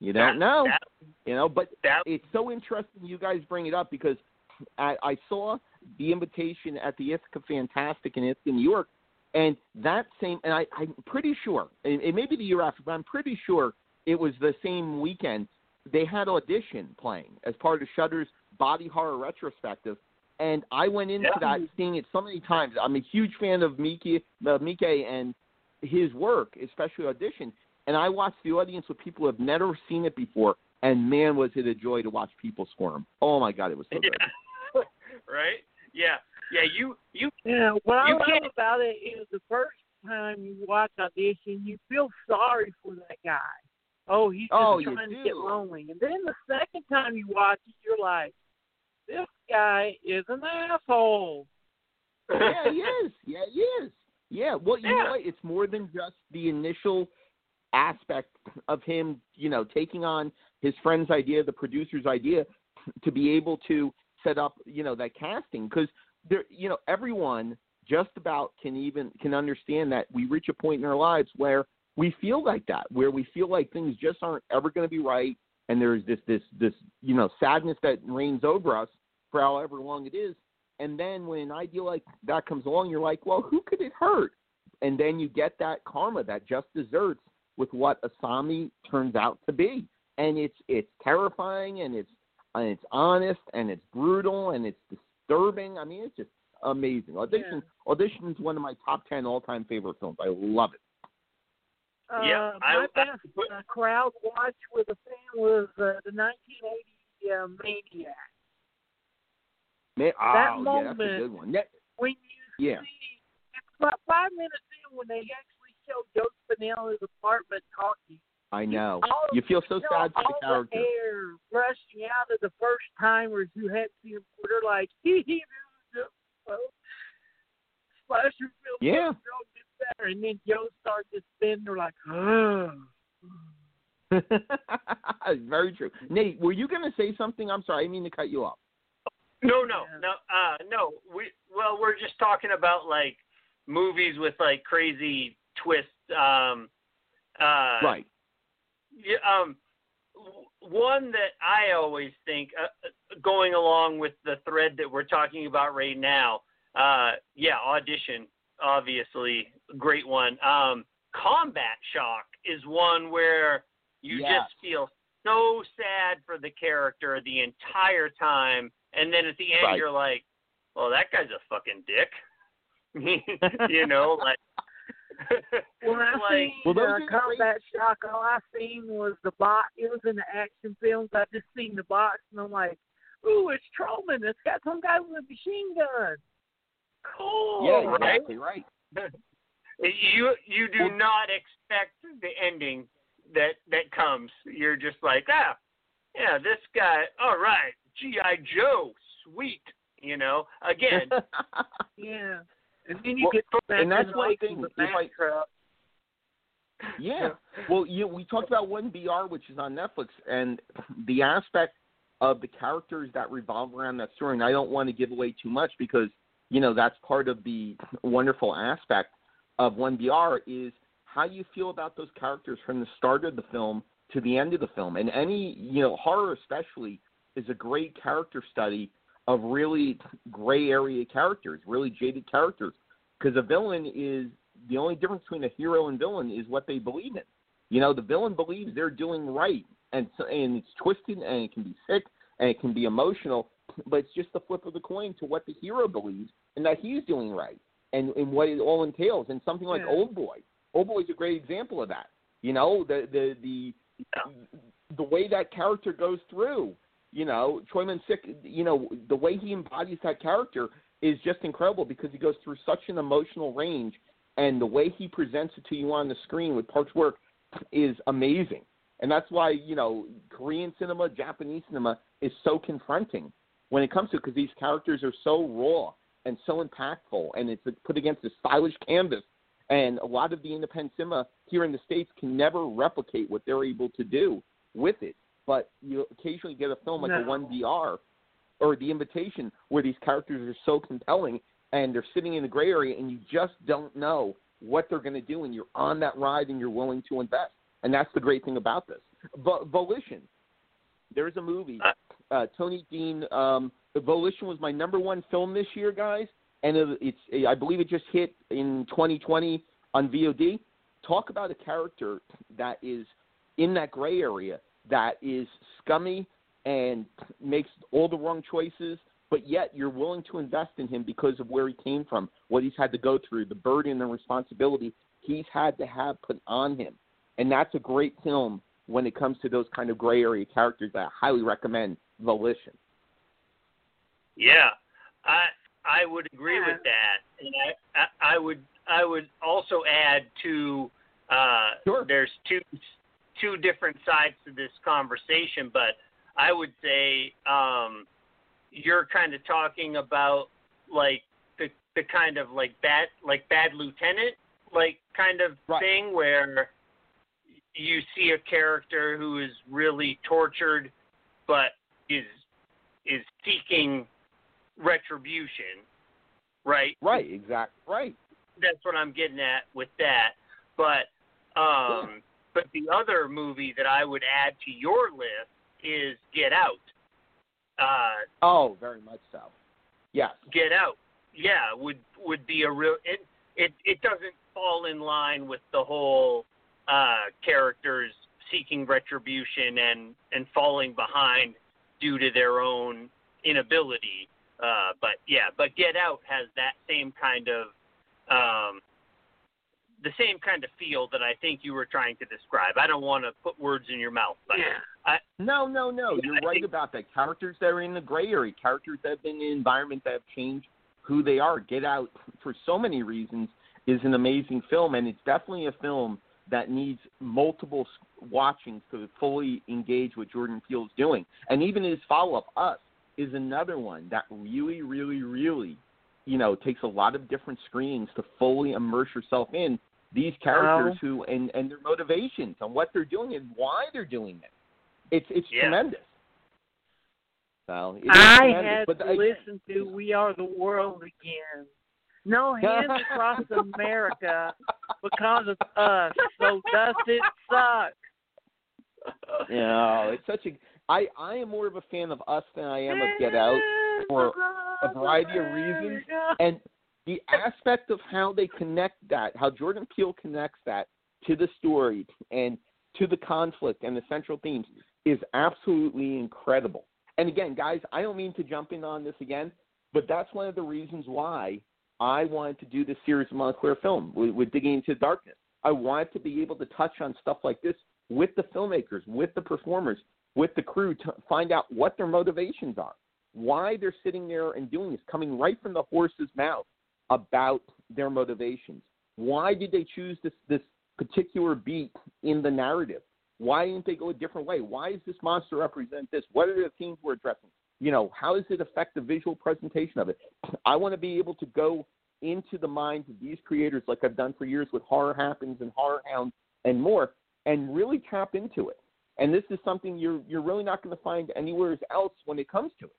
You don't know. That, You know, but that, it's so interesting you guys bring it up because I, I saw the invitation at the Ithaca Fantastik in Ithaca, New York, and that same, and I, I'm pretty sure, and it may be the year after, but I'm pretty sure it was the same weekend. They had audition playing as part of Shudder's body horror retrospective, and I went into Yeah. that seeing it so many times. I'm a huge fan of Miike, uh, Mike and his work, especially audition. And I watched the audience with people who have never seen it before, and man, was it a joy to watch people squirm. Oh my god, it was so good. right? Yeah, yeah. You you Yeah, what I You love can't- about it is the first time you watch audition, you feel sorry for that guy. Oh, he's just Oh, trying to get lonely. And then the second time you watch it, you're like, this guy is an asshole. yeah, he is. Yeah, he is. Yeah. Well, you Yeah. know what? It's more than just the initial aspect of him, you know, taking on his friend's idea, the producer's idea, to be able to set up, you know, that casting. Because there, you know, everyone just about can even can understand that we reach a point in our lives where we feel like that, where we feel like things just aren't ever going to be right, and there's this this this you know sadness that reigns over us for however long it is. And then when an idea like that comes along, you're like, well, who could it hurt? And then you get that karma, that just desserts with what Asami turns out to be. And it's it's terrifying and it's and it's honest and it's brutal and it's disturbing. I mean, it's just amazing. Audition Audition is one of my top ten all time favorite films. I love it. Uh, Yeah, I- my I- best uh, crowd watch with a fan was uh, the 1980 uh, Maniac. Man, That oh, yeah, that's a moment- good one. That, When you yeah. see, it's about five minutes in when they actually show Joe Spinell's apartment talking. I know. all- You feel so you know, sad for the all character. The air rushing out of the first timers who had seen him, they're like, "Hee hee, this is just so slasher film. Yeah. Girl gets better, and then Joe starts to spin. They're like, oh. Very true. Nate, were you going to say something? I'm sorry, I mean to cut you off. No, no, no, uh, no. We well, we're just talking about like movies with like crazy twists. Um, uh, right. Yeah, um, one that I always think, uh, uh, going along with the thread that we're talking about right now. Uh, yeah, audition, obviously, great one. Um, combat shock is one where you Yes. just feel so sad for the character the entire time, and then at the end Right. you're like, "Well, that guy's a fucking dick," you know, like. When I like, seen Well, those uh, are great- Combat Shock, all I seen was the box. It was in the action films. I just seen the box, and I'm like, "Ooh, it's Trollman. It's got some guy with a machine gun. Cool." yeah, exactly right. you you do not expect the ending that that comes. You're just like, ah, yeah, this guy. All right, GI Joe, sweet. You know, again, Yeah. And then you Well, get back and that's one thing, the I- Mack. Yeah. Well, you, we talked about One BR, which is on Netflix, and the aspect of the characters that revolve around that story. And I don't want to give away too much because you know that's part of the wonderful aspect of One BR is how you feel about those characters from the start of the film to the end of the film. And any you know horror especially is a great character study of really gray area characters, really jaded characters. Because a villain is the only difference between a hero and villain is what they believe in. You know, the villain believes they're doing right, and so, and it's twisted, and it can be sick, and it can be emotional, but it's just the flip of the coin to what the hero believes, and that he's doing right, and and what it all entails. And something like Yeah. Old Boy, Old Boy's a great example of that. You know, the the the the way that character goes through. You know, Troy Sick. You know, the way he embodies that character is just incredible because he goes through such an emotional range, and the way he presents it to you on the screen with Park's work is amazing. And that's why you know Korean cinema, Japanese cinema is so confronting when it comes to because these characters are so raw and so impactful, and it's put against a stylish canvas. And a lot of the independent cinema here in the states can never replicate what they're able to do with it. But you occasionally get a film like a No. One BR or The Invitation where these characters are so compelling and they're sitting in the gray area and you just don't know what they're going to do and you're on that ride and you're willing to invest. And that's the great thing about this. Vo- Volition. There's a movie. Uh, Tony Dean. Um, Volition was my number one film this year, guys, and it, it's I believe it just hit in 2020 on VOD. Talk about a character that is in that gray area that is scummy and makes all the wrong choices, but yet you're willing to invest in him because of where he came from, what he's had to go through, the burden and responsibility he's had to have put on him. And that's a great film when it comes to those kind of gray area characters that I highly recommend Volition. Yeah, I I would agree with that, and I I, I would I would also add to uh, Sure. there's two two different sides to this conversation, but I would say um, you're kind of talking about like the the kind of like bad like bad lieutenant like kind of Right. thing where you see a character who is really tortured but is is seeking retribution right Right, exactly. Right. that's what I'm getting at with that. But um but the other movie that I would add to your list is Get Out. Uh Oh, very much so. Yes. Get Out. Yeah, would would be a real it it it doesn't fall in line with the whole uh characters seeking retribution and and falling behind due to their own inability. Uh but yeah, but Get Out has that same kind of um the same kind of feel that I think you were trying to describe. I don't want to put words in your mouth, but I, No, no, no. Yeah, You're I right think- about that. Characters that are in the gray area, characters that have been in environments that have changed who they are. Get Out, for so many reasons, is an amazing film, and it's definitely a film that needs multiple watchings to fully engage what Jordan Peele's doing. And even his follow-up, Us, is another one that really, really, really, you know, takes a lot of different screenings to fully immerse yourself in these characters who and and their motivations and what they're doing and why they're doing it. It's it's Yeah. tremendous. So it is I tremendous. had but to I- listen to "We Are the World" again. No hands across America because of us. So does it suck? you know, it's such a. I I am more of a fan of Us than I am of Get Out for a variety of reasons. And the aspect of how they connect that, how Jordan Peele connects that to the story and to the conflict and the central themes is absolutely incredible. And again, guys, I don't mean to jump in on this again, but that's one of the reasons why I wanted to do this series of Montclair film with, with Digging into Darkness. I wanted to be able to touch on stuff like this with the filmmakers, with the performers, with the crew to find out what their motivations are, why they're sitting there and doing this, coming right from the horse's mouth about their motivations. Why did they choose this this particular beat in the narrative? Why didn't they go a different way? Why does this monster represent this? What are the themes we're addressing? You know, how does it affect the visual presentation of it? I want to be able to go into the minds of these creators like I've done for years with Horror Happens and Horror Hound and more and really tap into it. And this is something you're you're really not going to find anywhere else when it comes to it.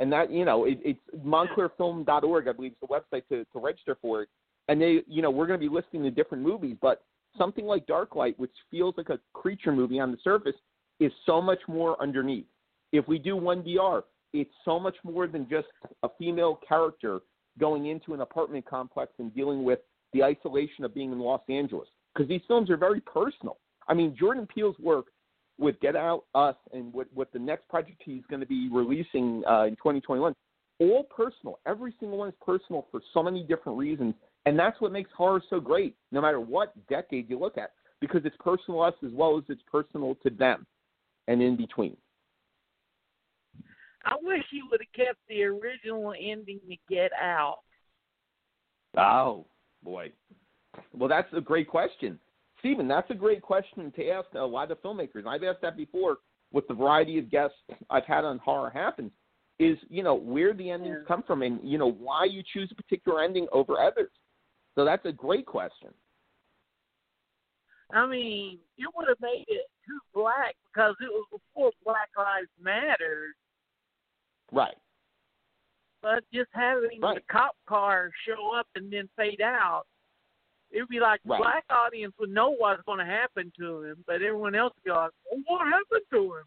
And that you know, it, it's montclairfilm.org, I believe, is the website to, to register for it. And they, you know, we're going to be listing the different movies, but something like Darklight, which feels like a creature movie on the surface, is so much more underneath. If we do one BR, it's so much more than just a female character going into an apartment complex and dealing with the isolation of being in Los Angeles. Because these films are very personal. I mean, Jordan Peele's work with Get Out, Us, and what, what the next project he's going to be releasing uh, in 2021, all personal. Every single one is personal for so many different reasons. And that's what makes horror so great, no matter what decade you look at, because it's personal to us as well as it's personal to them and in between. I wish you would have kept the original ending to Get Out. Oh, boy. Well, that's a great question. Stephen, that's a great question to ask a lot of filmmakers. I've asked that before with the variety of guests I've had on Horror Happens is, you know, where the endings come from and, you know, why you choose a particular ending over others. So that's a great question. I mean, it would have made it too black because it was before Black Lives Matter. Right. But just having Right. the cop car show up and then fade out, it would be like the Right. black audience would know what's going to happen to him, but everyone else would be like, well, "What happened to him?"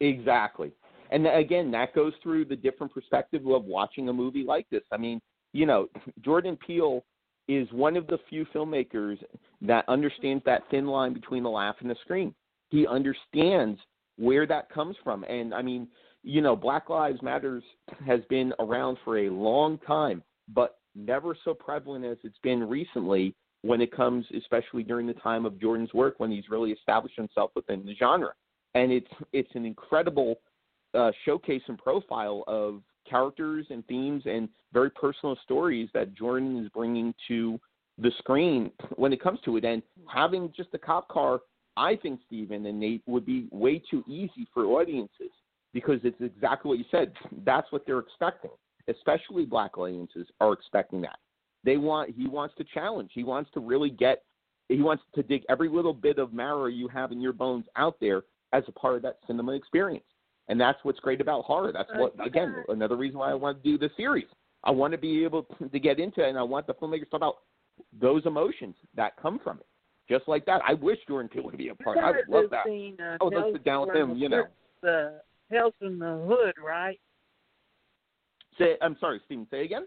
Exactly. And again, that goes through the different perspective of watching a movie like this. I mean, you know, Jordan Peele is one of the few filmmakers that understands that thin line between the laugh and the scream. He understands where that comes from. And I mean, you know, Black Lives Matters has been around for a long time, but never so prevalent as it's been recently when it comes especially during the time of Jordan's work when he's really established himself within the genre. And it's it's an incredible uh, showcase and profile of characters and themes and very personal stories that Jordan is bringing to the screen when it comes to it. And having just a cop car, I think Stephen and Nate would be way too easy for audiences because it's exactly what you said. That's what they're expecting. Especially black audiences are expecting that. They want he wants to challenge. He wants to really get he wants to dig every little bit of marrow you have in your bones out there as a part of that cinema experience. And that's what's great about horror. That's what again another reason why I want to do this series. I want to be able to get into it, and I want the filmmakers to talk about those emotions that come from it. Just like that, I wish Jordan Peele would be a part. I would love that. Scene, uh, I would love to sit down with him. You know, the Tales in the Hood, right? Say I'm sorry, Stephen. Say again.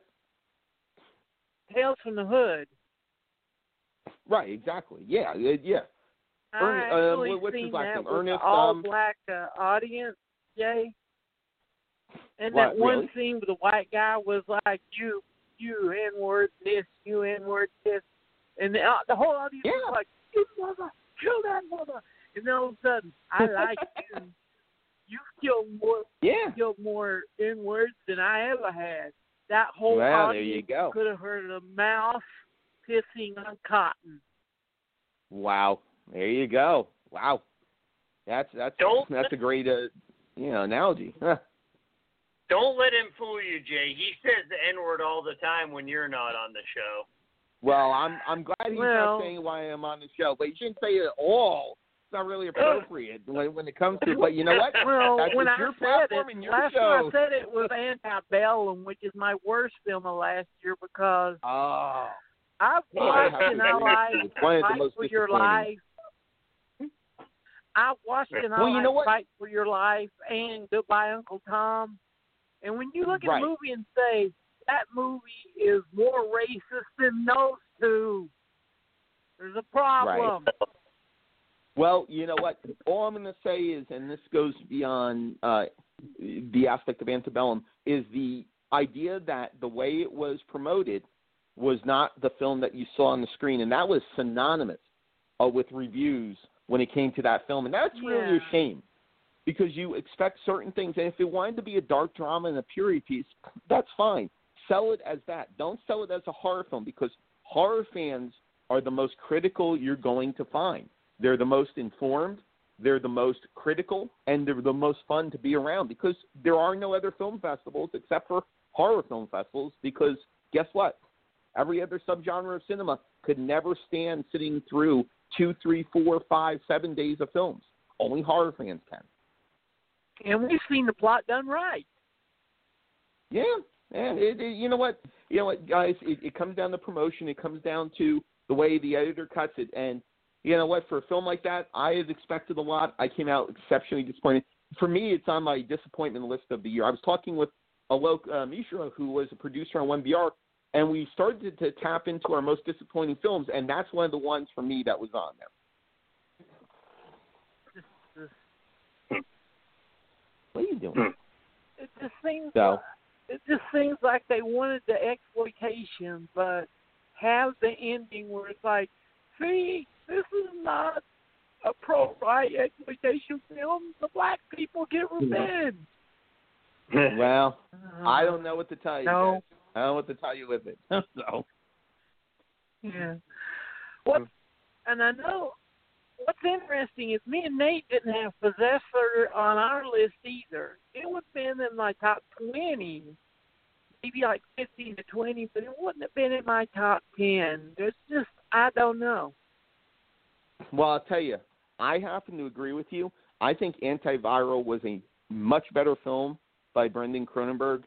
Tales from the Hood. Right. Exactly. Yeah. yeah, Yeah. Ern- I uh, actually what's his seen last that name? Ernest, all um, black uh, audience, Jay. And What, that one really? scene with the white guy was like you, you N word this, you N word this, and the, uh, the whole audience was like, "You mother, kill that mother!" And then all of a sudden, I like you. You killed more, Yeah. killed more N words than I ever had. That whole Well, there audience you go. could have heard a mouse pissing on cotton. Wow. There you go. Wow. That's that's Don't- that's a great uh, you know analogy. Huh. Don't let him fool you, Jay. He says the N word all the time when you're not on the show. Well, I'm I'm glad he's Well- not saying why I'm on the show, but he shouldn't say it all. It's not really appropriate when when it comes to. But you know what? Well, That's when I your said platform it, and your last show. time I said it was Antebellum, which is my worst film of last year because Oh. I've Yeah, I watched have to in our agree with life you. It's one of the Fight for Your. Life. I've watched in our Well, you know what? Fight for Your Life and Goodbye Uncle Tom. And when you look at Right. a movie and say that movie is more racist than those two, there's a problem. Well, you know what? All I'm going to say is, and this goes beyond uh, the aspect of antebellum, is the idea that the way it was promoted was not the film that you saw on the screen, and that was synonymous uh, with reviews when it came to that film, and that's really a shame because you expect certain things, and if it wanted to be a dark drama and a period piece, that's fine. Sell it as that. Don't sell it as a horror film because horror fans are the most critical you're going to find. They're the most informed, they're the most critical, and they're the most fun to be around because there are no other film festivals except for horror film festivals. Because guess what? Every other subgenre of cinema could never stand sitting through two, three, four, five, seven days of films. Only horror fans can. And we've seen the plot done right. Yeah, yeah. It, it, you know what? You know what, guys? It, it comes down to promotion. It comes down to the way the editor cuts it. And you know what? For a film like that, I had expected a lot. I came out exceptionally disappointed. For me, it's on my disappointment list of the year. I was talking with Alok uh, Mishra, who was a producer on 1BR, and we started to, to tap into our most disappointing films, and that's one of the ones for me that was on there. What are you doing? It just seems So, it just seems like they wanted the exploitation, but have the ending where it's like, see, this is not a pro right exploitation film. The black people get revenge. well, I don't know what to tell you. No. guys. I don't know what to tell you with it. so, Yeah. What? And I know what's interesting is me and Nate didn't have Possessor on our list either. It would have been in my top twenty, maybe like fifteen to twenty, but it wouldn't have been in my top ten. It's just I don't know. Well, I'll tell you, I happen to agree with you. I think Antiviral was a much better film by Brandon Cronenberg.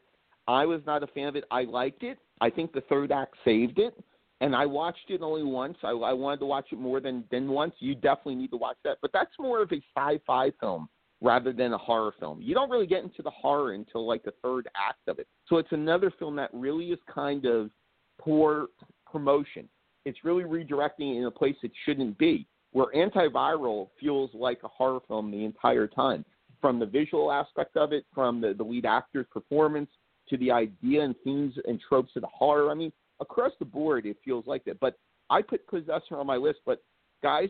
I was not a fan of it. I liked it. I think the third act saved it, and I watched it only once. I, I wanted to watch it more than than once. You definitely need to watch that. But that's more of a sci-fi film rather than a horror film. You don't really get into the horror until like the third act of it. So it's another film that really is kind of poor promotion. It's really redirecting in a place it shouldn't be. Where Antiviral feels like a horror film the entire time, from the visual aspect of it, from the, the lead actor's performance to the idea and themes and tropes of the horror. I mean, across the board, it feels like that. But I put Possessor on my list, but guys,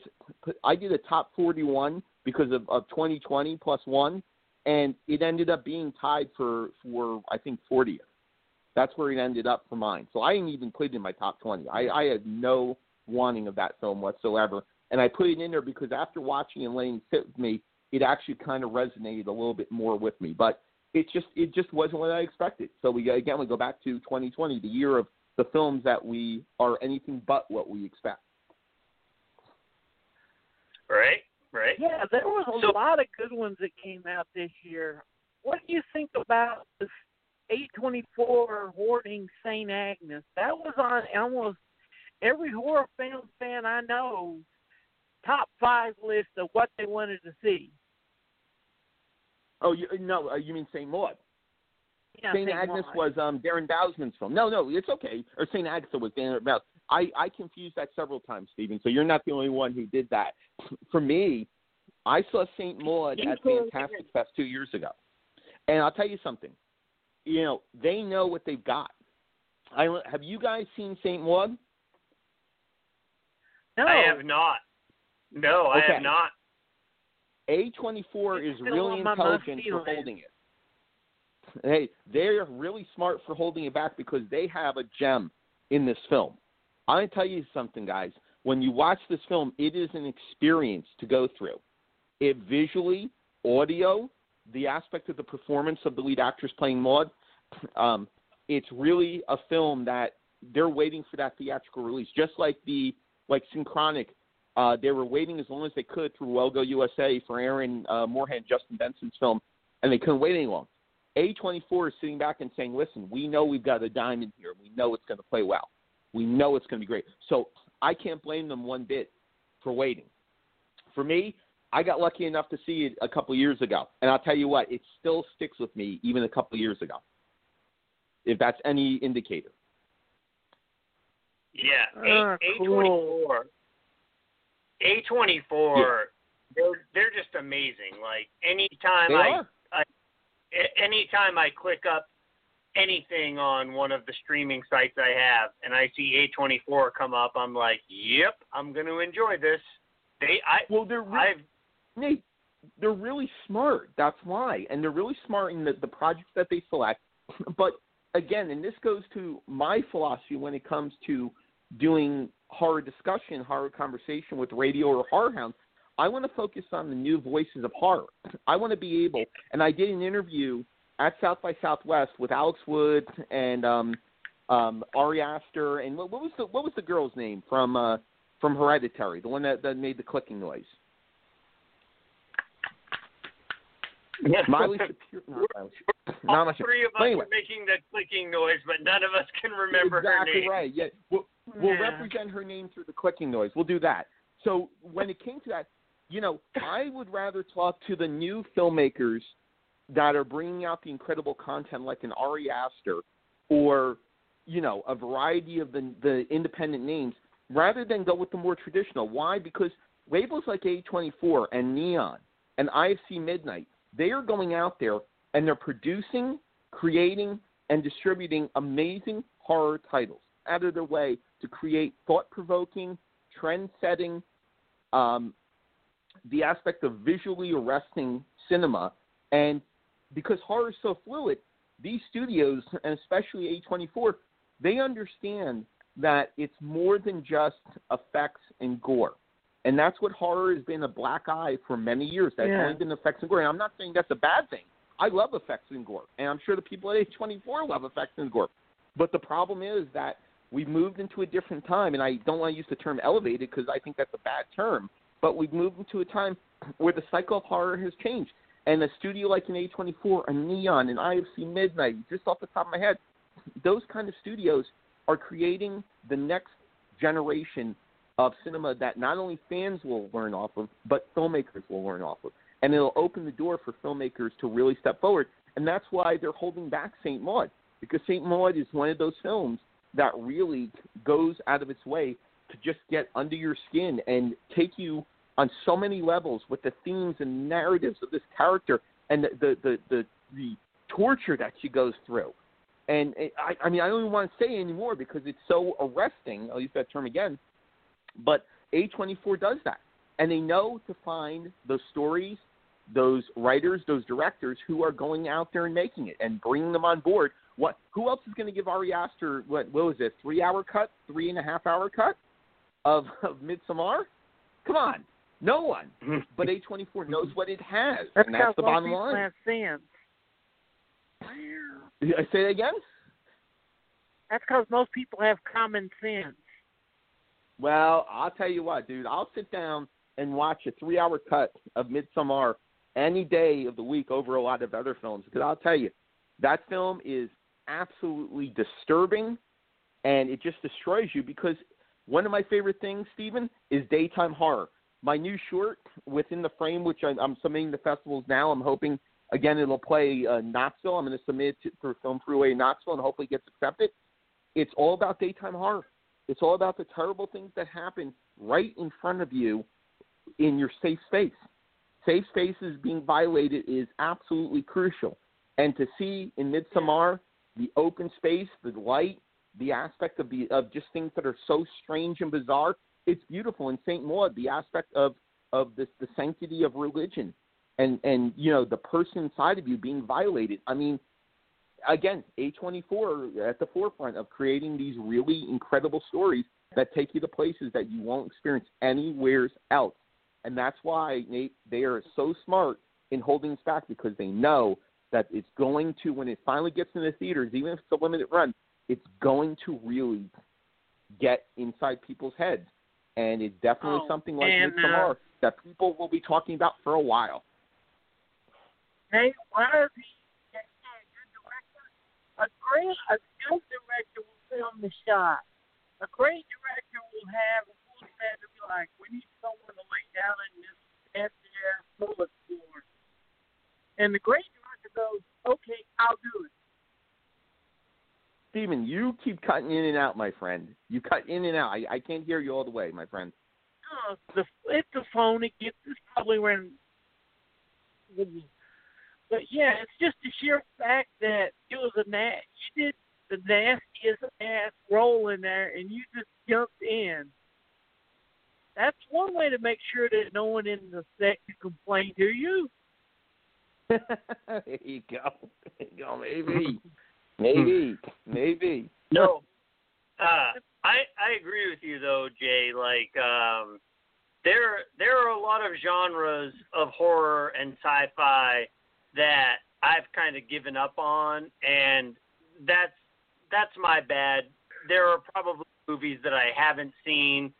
I did a top 41 because of, of 2020 plus one, and it ended up being tied for for I think 40th. That's where it ended up for mine. So I didn't even put it in my top 20. I, I had no wanting of that film whatsoever, and I put it in there because after watching and letting it sit with me, it actually kind of resonated a little bit more with me. But it just it just wasn't what I expected. So we again we go back to 2020, the year of the films that we are anything but what we expect. Right, right. Yeah, there was a So- lot of good ones that came out this year. What do you think about this A24 hoarding St. Agnes? That was on almost every horror film fan I know top five list of what they wanted to see. Oh, you, no, uh, you mean Saint Maud? Yeah, Saint Agnes Maud. was um, Darren Bousman's film. No, no, it's okay. Or Saint Agatha was Darren Bousman. I I confused that several times, Stephen. So you're not the only one who did that. For me, I saw Saint Maud at. Fantastic Fest two years ago, and I'll tell you something. You know, they know what they've got. I have you guys seen Saint Maud? No, I have not. No, I Okay. have not. A24 It's is really intelligent for holding it. Hey, they're really smart for holding it back because they have a gem in this film. I tell you something, guys. When you watch this film, it is an experience to go through. It visually, audio, the aspect of the performance of the lead actress playing Maud, um, it's really a film that they're waiting for that theatrical release. Just like the like Synchronic, uh, they were waiting as long as they could through Well Go USA for Aaron uh, Moorhead, and Justin Benson's film, and they couldn't wait any longer. A24 is sitting back and saying, "Listen, we know we've got a diamond here. We know it's going to play well. We know it's going to be great." So I can't blame them one bit for waiting. For me, I got lucky enough to see it a couple years ago, and I'll tell you what, it still sticks with me even a couple years ago. If that's any indicator. Yeah, Ah, A cool. twenty four. A twenty four. They're they're just amazing. Like anytime They I, are. I anytime I click up anything on one of the streaming sites I have and I see A twenty four come up, I'm like, Yep, I'm gonna enjoy this. They I Well, they're re- I've Nate, they're really smart. That's why, and they're really smart in the, the projects that they select. But again, and this goes to my philosophy when it comes to doing horror discussion, horror conversation with radio or horror hounds. I want to focus on the new voices of horror. I want to be able, and I did an interview at South by Southwest with Alex Wolff and um, um, Ari Aster, and what, what was the what was the girl's name from uh, from Hereditary, the one that, that made the clicking noise. Miley Shapiro. Not Miley Shapiro. Not all Miley Shapiro. three of us anyway, are making the clicking noise, but none of us can remember exactly her name. Exactly right. Yeah, we'll, we'll Yeah. represent her name through the clicking noise. We'll do that. So when it came to that, you know, I would rather talk to the new filmmakers that are bringing out the incredible content, like an Ari Aster, or you know, a variety of the the independent names, rather than go with the more traditional. Why? Because labels like A24 and Neon and IFC Midnight, they are going out there and they're producing, creating, and distributing amazing horror titles out of their way to create thought provoking, trend setting, um, the aspect of visually arresting cinema. And because horror is so fluid, these studios, and especially A24, they understand that it's more than just effects and gore. And that's what horror has been a black eye for many years. That's Yeah. only been effects and gore. And I'm not saying that's a bad thing. I love effects and gore. And I'm sure the people at A24 love effects and gore. But the problem is that we've moved into a different time. And I don't want to use the term elevated because I think that's a bad term. but we've moved into a time where the cycle of horror has changed. And a studio like an A24, a Neon, an IFC Midnight, just off the top of my head, those kind of studios are creating the next generation of cinema that not only fans will learn off of, but filmmakers will learn off of. And it'll open the door for filmmakers to really step forward. And that's why they're holding back St. Maud, because St. Maud is one of those films that really goes out of its way to just get under your skin and take you on so many levels with the themes and narratives of this character and the the the, the, the torture that she goes through. And I, I mean, I don't even want to say anymore because it's so arresting. I'll use that term again. But A24 does that, and they know to find those stories, those writers, those directors who are going out there and making it and bringing them on board. What? Who else is going to give Ari Aster what? What was it? Three hour cut? Three and a half hour cut of of Midsommar? Come on, no one. but A24 knows what it has, That's and that's the most bottom people line. Have sense. I say that again. That's because most people have common sense. Well, I'll tell you what, dude. I'll sit down and watch a three-hour cut of Midsommar any day of the week over a lot of other films because I'll tell you, that film is absolutely disturbing, and it just destroys you. Because one of my favorite things, Stephen, is daytime horror. My new short, Within the Frame, which I, I'm submitting to festivals now. I'm hoping again it'll play uh, Knoxville. I'm going to submit it for Film in Knoxville, and hopefully gets accepted. It's all about daytime horror. It's all about the terrible things that happen right in front of you in your safe space. Safe spaces being violated is absolutely crucial. And to see in Midsommar the open space, the light, the aspect of the of just things that are so strange and bizarre, it's beautiful. In Saint Maud, the aspect of of this the sanctity of religion and and you know the person inside of you being violated. I mean, again, A24 at the forefront of creating these really incredible stories that take you to places that you won't experience anywhere else. And that's why Nate, they are so smart in holding us back because they know that it's going to, when it finally gets in the theaters, even if it's a limited run, it's going to really get inside people's heads. And it's definitely Oh, something like and, Midsommar uh, that people will be talking about for a while. Hey, why is he a good director? A great, a good director will film the shot. A great director will have a full set to be like, we need someone to lay down in this nasty ass bullet floor. And the great goes, okay, I'll do it. Steven, you keep cutting in and out, my friend. You cut in and out. I, I can't hear you all the way, my friend. Uh, the it's the phone. It gets it's probably when. But yeah, it's just the sheer fact that it was a nat. You did the nastiest ass roll in there, and you just jumped in. That's one way to make sure that no one in the set can complain to you. there you go. There you go. Maybe. Maybe. Maybe. No. Uh, I I agree with you though, Jay. Like um, there there are a lot of genres of horror and sci-fi that I've kind of given up on, and that's that's my bad. There are probably movies that I haven't seen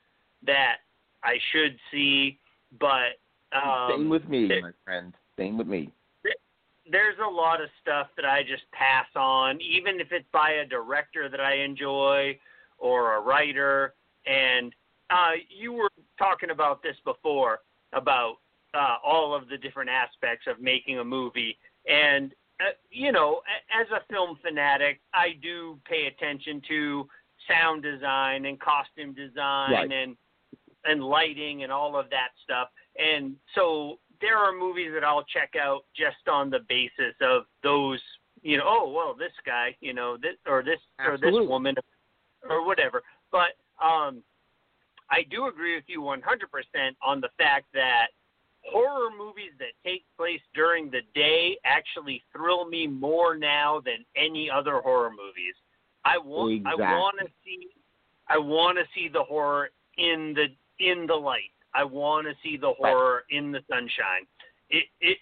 that I should see, but um, Same with me, my friend. Same with me. There's a lot of stuff that I just pass on, even if it's by a director that I enjoy or a writer. And uh, you were talking about this before about uh, all of the different aspects of making a movie. And, uh, you know, as a film fanatic, I do pay attention to sound design and costume design Right. and and lighting and all of that stuff. And so there are movies that I'll check out just on the basis of those, you know, oh well, this guy, you know, this or this or this woman, or whatever. But um, I do agree with you 100% on the fact that horror movies that take place during the day actually thrill me more now than any other horror movies. I want I want to see I want to see the horror in the in the light. I want to see the horror in the sunshine. It it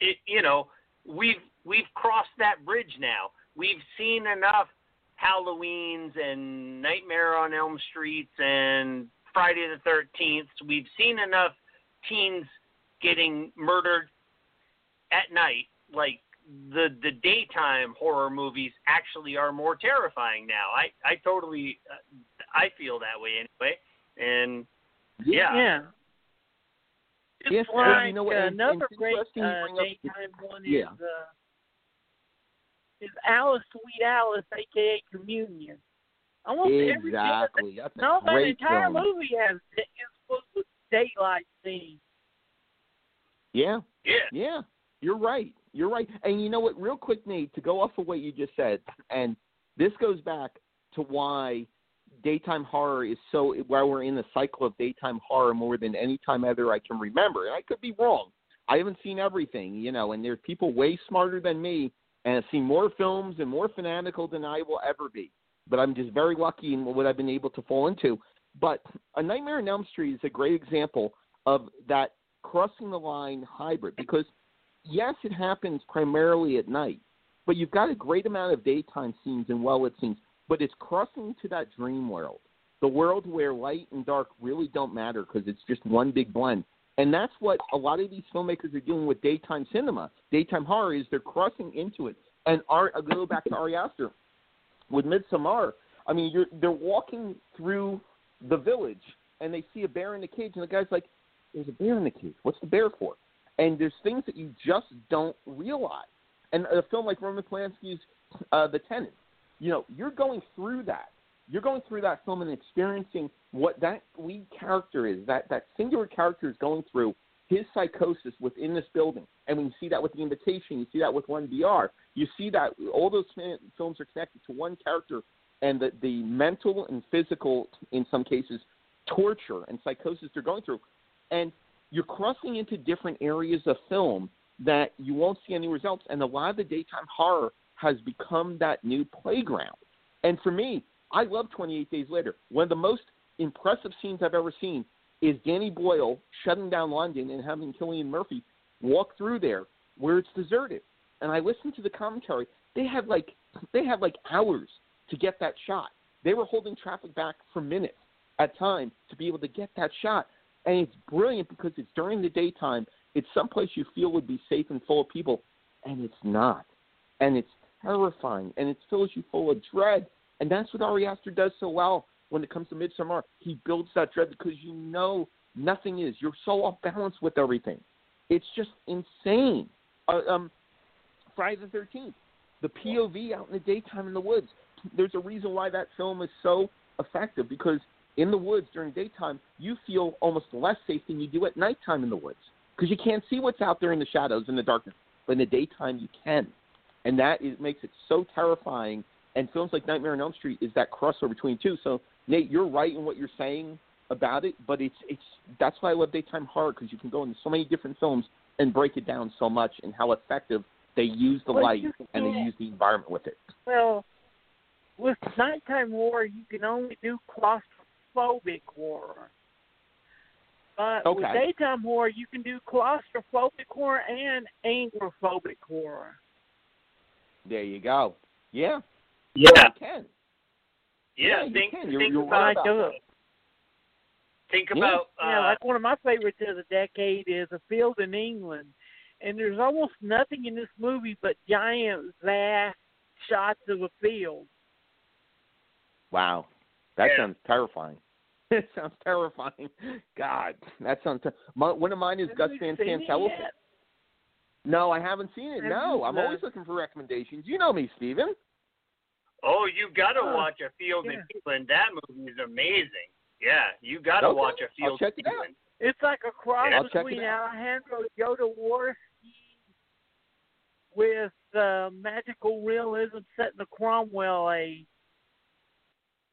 it you know, we've we've crossed that bridge now. We've seen enough Halloweens and Nightmare on Elm Streets and Friday the Thirteenth. We've seen enough teens getting murdered at night. Like the the daytime horror movies actually are more terrifying now. I I totally uh, I feel that way anyway. And yeah, Yeah. It's Yes, like well, you know what, and- another and great uh, bring up- daytime one Yeah. is uh, is Alice Sweet Alice, aka Communion. Almost every Exactly. That's a no, that great entire film. movie has is full with daylight scenes. Yeah. Yeah. Yeah. You're right. You're right. And you know what? Real quick, Nate, to go off of what you just said, and this goes back to why daytime horror is so why we're in the cycle of daytime horror more than any time ever I can remember. And I could be wrong. I haven't seen everything, you know, and there's people way smarter than me and have seen more films and more fanatical than I will ever be. But I'm just very lucky in what I've been able to fall into. But A Nightmare on Elm Street is a great example of that crossing the line hybrid because yes, it happens primarily at night, but you've got a great amount of daytime scenes and well lit scenes, but it's crossing to that dream world, the world where light and dark really don't matter because it's just one big blend. And that's what a lot of these filmmakers are doing with daytime cinema, daytime horror, is they're crossing into it. And Ar- I'll go back to Ari Aster with Midsommar. I mean, you're they're walking through the village and they see a bear in the cage, and the guy's like, "There's a bear in the cage. What's the bear for?" And there's things that you just don't realize. And a film like Roman Polanski's uh, The Tenant, you know, you're going through that. You're going through that film and experiencing what that lead character is, that that singular character is going through his psychosis within this building. And when you see that with The Invitation, you see that with One BR, you see that all those films are connected to one character and the, the mental and physical, in some cases, torture and psychosis they're going through. And you're crossing into different areas of film that you won't see any results. And a lot of the daytime horror has become that new playground. And for me, I love 28 Days Later. One of the most impressive scenes I've ever seen is Danny Boyle shutting down London and having Cillian Murphy walk through there where it's deserted. And I listened to the commentary. They had like they had like hours to get that shot. They were holding traffic back for minutes at time to be able to get that shot. And it's brilliant because it's during the daytime. It's someplace you feel would be safe and full of people, and it's not. And it's terrifying, and it fills you full of dread. And that's what Ari Aster does so well when it comes to Midsommar. He builds that dread because you know nothing is. You're so off balance with everything. It's just insane. Uh, um, Friday the Thirteenth, the POV out in the daytime in the woods. There's a reason why that film is so effective because in the woods during daytime you feel almost less safe than you do at nighttime in the woods because you can't see what's out there in the shadows in the darkness. But in the daytime you can, and that is, makes it so terrifying. And films like Nightmare on Elm Street is that crossover between two. So Nate, you're right in what you're saying about it, but it's it's that's why I love daytime horror because you can go into so many different films and break it down so much and how effective they use the Well, light and they use the environment with it. Well, with nighttime horror, you can only do claustrophobic horror. But with daytime horror, you can do claustrophobic horror and angelophobic horror. There you go. Yeah. Yeah. You can. Yeah, you think can. You're, think you're about right about that. it. think about Yeah, uh, like one of my favorites of the decade is A Field in England. And there's almost nothing in this movie but giant, vast shots of a field. Wow. That Yeah. sounds terrifying. It sounds terrifying. God, that sounds. Ter- my, one of mine is Gus Have Van you seen Sant yet? No, I haven't seen it. No, I'm always looking for recommendations. You know me, Steven. Oh, you got to watch A Field in yeah. England. That movie is amazing. Yeah, you got to Okay, watch A I'll Field check in it out. England. It's like a cross I'll check it between. Alejandro Jodorowsky with uh, magical realism set in the Cromwell age.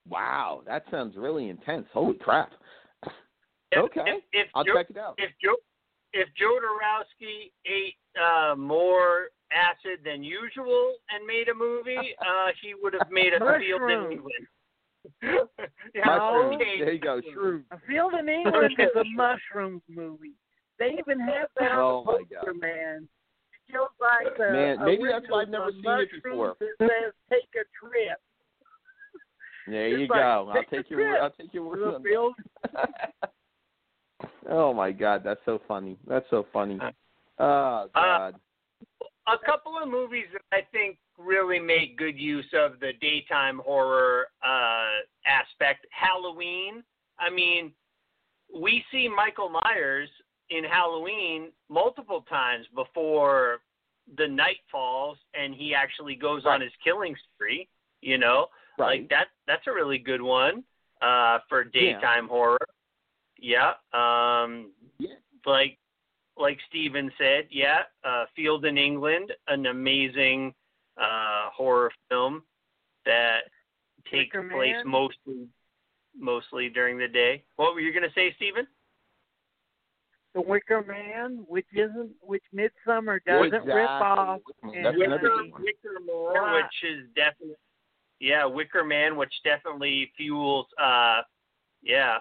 Wow, that sounds really intense. Holy crap. If, Okay, If, if I'll Joe, check it out. If Joe, if Jodorowsky ate uh, more acid than usual and made a movie, uh, he would have made a Field in England. yeah, Mushrooms. okay. There you go. Shrooms. A Field in England is a mushrooms movie. They even have that Oh, on the poster, God. man. It feels like a, Man, maybe that's why I've never seen it before. That says take a trip. There It's you like, go. I'll take take your word. trip I'll take your word to the on field. that. oh my God, that's so funny. That's so funny. Uh, Oh God. a couple of movies that I think really make good use of the daytime horror uh, aspect. Halloween. I mean, we see Michael Myers in Halloween multiple times before the night falls and he actually goes on his killing spree. You know, right. like that. That's a really good one uh, for daytime horror. Yeah. Um, Yeah. like like Steven said, yeah, uh, Field in England, an amazing uh, horror film that takes Wicker place Man? mostly mostly during the day. What were you going to say, Steven? The Wicker Man, which isn't, which Midsommar doesn't rip off. That's and another Wicker. Wicker Man, Right. which is definitely yeah, Wicker Man, which definitely fuels uh, yeah,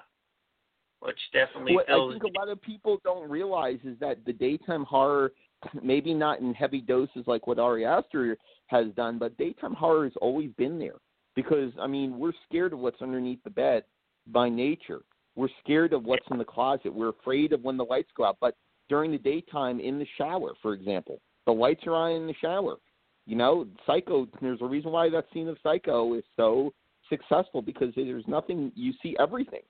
which definitely What I think a lot of people don't realize is that the daytime horror, maybe not in heavy doses like what Ari Aster has done, but daytime horror has always been there. Because I mean, we're scared of what's underneath the bed by nature. We're scared of what's in the closet. We're afraid of when the lights go out. But during the daytime, in the shower, for example, the lights are on in the shower. You know, Psycho. There's a reason why that scene of Psycho is so successful because there's nothing. You see everything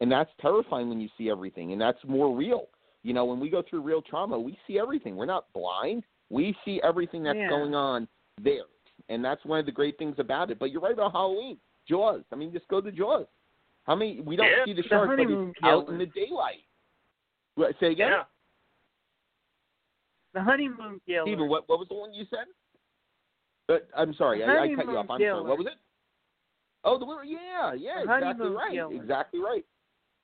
and that's terrifying when you see everything and that's more real. You know when we go through real trauma we see everything. We're not blind. We see everything that's Yeah. going on there. And that's one of the great things about it. But you're right about halloween. Jaws. I mean just go to jaws. How many we don't Yeah, see the the but honeymoon it's out killer. in the daylight. What, say again? Yeah. The honeymoon killer. Steven, what what was the one you said? But i'm sorry I, I cut you off. I'm sorry. What was it? Oh the yeah yeah The exactly right killer. exactly right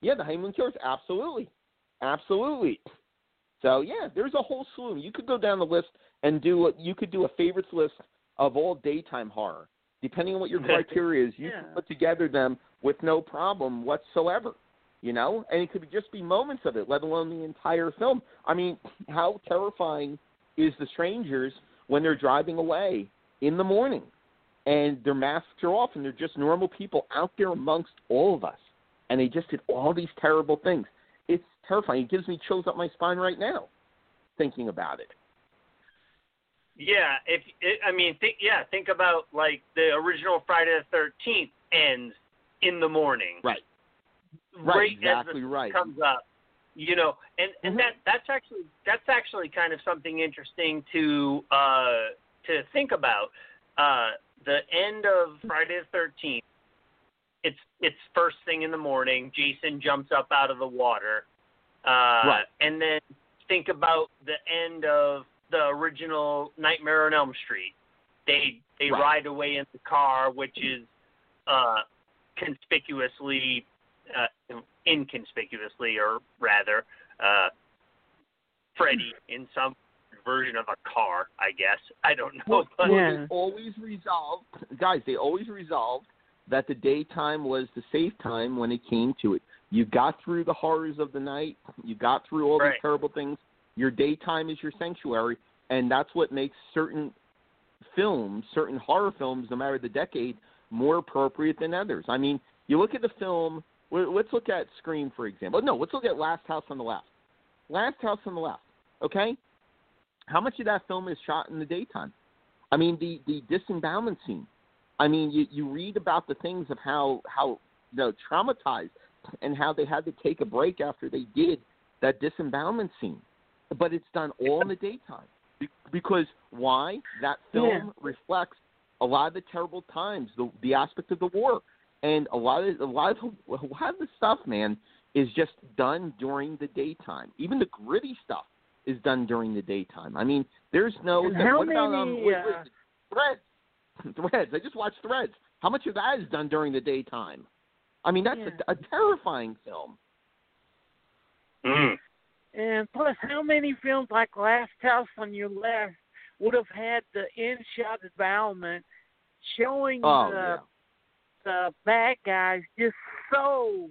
yeah the honeymoon killers absolutely absolutely. So yeah there's a whole slew. You could go down the list and do a, you could do a favorites list of all daytime horror. Depending on what your criteria is you Yeah. can put together them with no problem whatsoever you know? And it could just be moments of it let alone the entire film. I mean how terrifying is the strangers when they're driving away in the morning and their masks are off and they're just normal people out there amongst all of us and they just did all these terrible things it's terrifying it gives me chills up my spine right now thinking about it Yeah, if it, I mean, think yeah, think about like the original Friday the Thirteenth ends in the morning, right Right, the exactly right. comes up, you know, and and Mhm. that that's actually that's actually kind of something interesting to uh to think about. Uh, the end of Friday the Thirteenth, it's it's first thing in the morning. Jason jumps up out of the water, uh, Right. and then think about the end of the original Nightmare on Elm Street. They they Right. ride away in the car, which is uh, conspicuously, uh, inconspicuously, or rather, uh, Freddy in some version of a car. I guess I don't know, Well, but well, Yeah. they always resolved, guys. They always resolved that the daytime was the safe time when it came to it. You got through the horrors of the night. You got through all Right. these terrible things. Your daytime is your sanctuary, and that's what makes certain films, certain horror films, no matter the decade, more appropriate than others. I mean, you look at the film. Let's look at Scream, for example. No, let's look at Last House on the Left. Last House on the Left. Okay, how much of that film is shot in the daytime? I mean, the the disembowelment scene. I mean, you you read about the things of how how you know, traumatized and how they had to take a break after they did that disembowelment scene, but it's done all in the daytime because why? That film Yeah. reflects a lot of the terrible times, the the aspect of the war, and a lot of a lot of a lot of the stuff, man, is just done during the daytime. Even the gritty stuff is done during the daytime. I mean, there's no. How what about um, many, uh, Threads? Threads. I just watched Threads. How much of that is done during the daytime? I mean, that's Yeah. a, a terrifying film. Mm. And plus, how many films like Last House on Your Left would have had the in-shot development showing Oh the yeah. the bad guys just so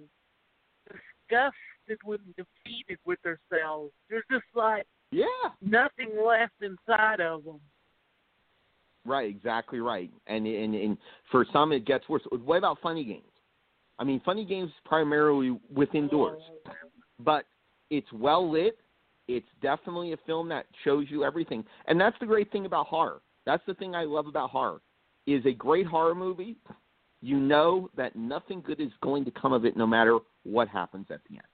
disgusted with defeated with themselves. There's just like Yeah. nothing left inside of them. Right, exactly right. And and and for some it gets worse. What about funny games? I mean, funny games is primarily within doors, but it's well lit. It's definitely a film that shows you everything, and that's the great thing about horror. That's the thing I love about horror. Is a great horror movie. You know that nothing good is going to come of it, no matter what happens at the end.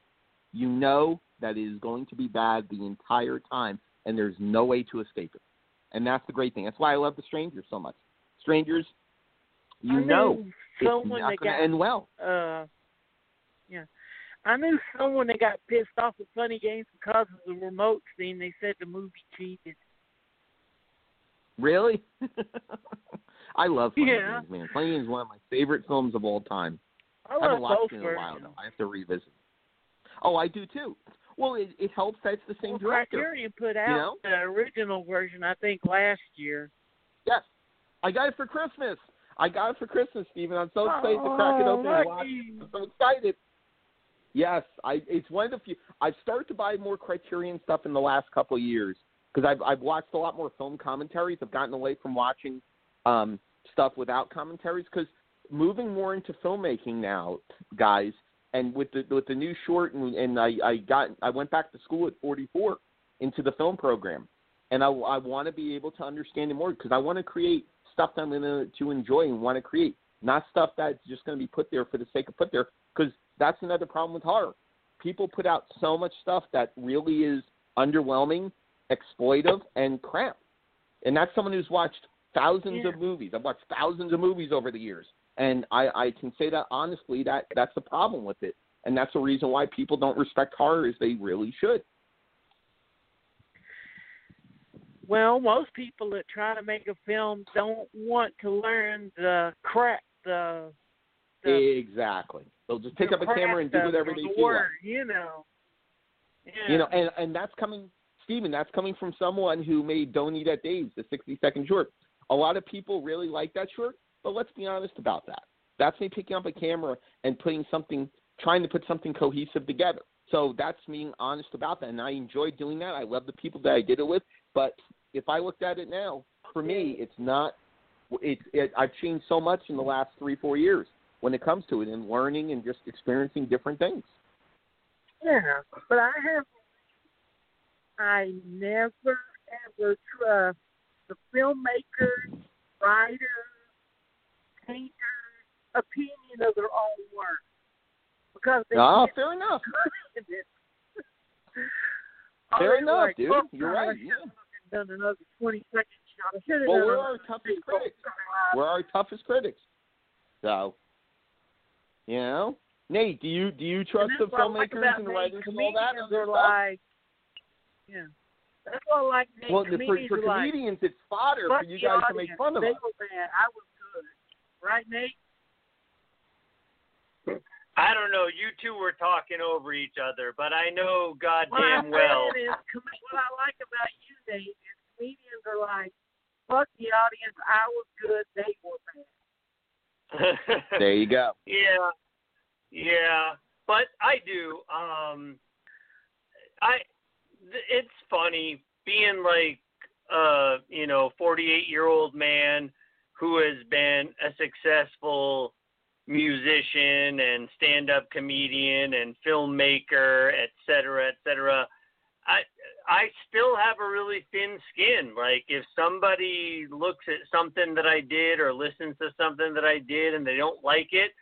You know that it is going to be bad the entire time, and there's no way to escape it. And that's the great thing. That's why I love The Strangers so much. Strangers, you I know it's someone not that got end well. Uh, yeah, I knew someone that got pissed off at Funny Games because of the remote scene. They said the movie cheated. Really? I love Funny Yeah. Games, man. Funny Games is one of my favorite films of all time. I I haven't watched it in a while though. I have to revisit. Oh, I do too. Well, it, it helps that it's the same Well, director. Criterion put out know? the original version, I think, last year. Yes, I got it for Christmas. I got it for Christmas, Stephen. I'm so excited to crack it Oh, open and watch. it. I'm so excited. Yes, I. It's one of the few. I've started to buy more Criterion stuff in the last couple of years because I've I've watched a lot more film commentaries. I've gotten away from watching um, stuff without commentaries because moving more into filmmaking now, guys, and with the with the new short and, and I I got I went back to school at 44 into the film program, and I I want to be able to understand it more because I want to create stuff that I'm going to enjoy and want to create, not stuff that's just going to be put there for the sake of put there because that's another problem with horror. People put out so much stuff that really is underwhelming, exploitive, and crap. And that's someone who's watched thousands Yeah. of movies. I've watched thousands of movies over the years, and I, I can say that honestly. That that's the problem with it, and that's the reason why people don't respect horror as they really should. Well, most people that try to make a film don't want to learn the crap, the, the exactly. They'll just pick the up a camera and do whatever they the feel like. You know. Yeah. You know, and and that's coming, Stephen. That's coming from someone who made "Don't Eat at Dave's," the sixty-second short. A lot of people really like that short, but let's be honest about that. That's me picking up a camera and putting something, trying to put something cohesive together. So that's being honest about that, and I enjoy doing that. I love the people that I did it with, but if I looked at it now, for me, it's not. It, it I've changed so much in the last three, four years when it comes to it, and learning and just experiencing different things. Yeah, but I have. I never ever trust the filmmakers, writers, painters' opinion of their own work because they get fair enough. good in it. Fair enough, like, dude. "Oh, You're right. Yeah. Done another twenty second shot. I should have Well, we're our toughest critics. We're our toughest critics. So, you know, Nate, do you do you trust the I like filmmakers and the writers and all that? Comedians are like, yeah. That's what I like. Nate. well, for, comedians for are like, comedians, it's fodder for you guys to make fun of they us. were bad. I was. Right, Nate? I don't know. You two were talking over each other, but I know What goddamn I'm well. is, what I like about you, Nate, is comedians are like, fuck the audience. I was good. They were bad. There you go. Yeah, yeah, but I do. Um, I th- it's funny being like uh you know 48 year old man who has been a successful musician and stand up comedian and filmmaker et cetera et cetera i i still have a really thin skin. Like if somebody looks at something that i did or listens to something that i did and they don't like it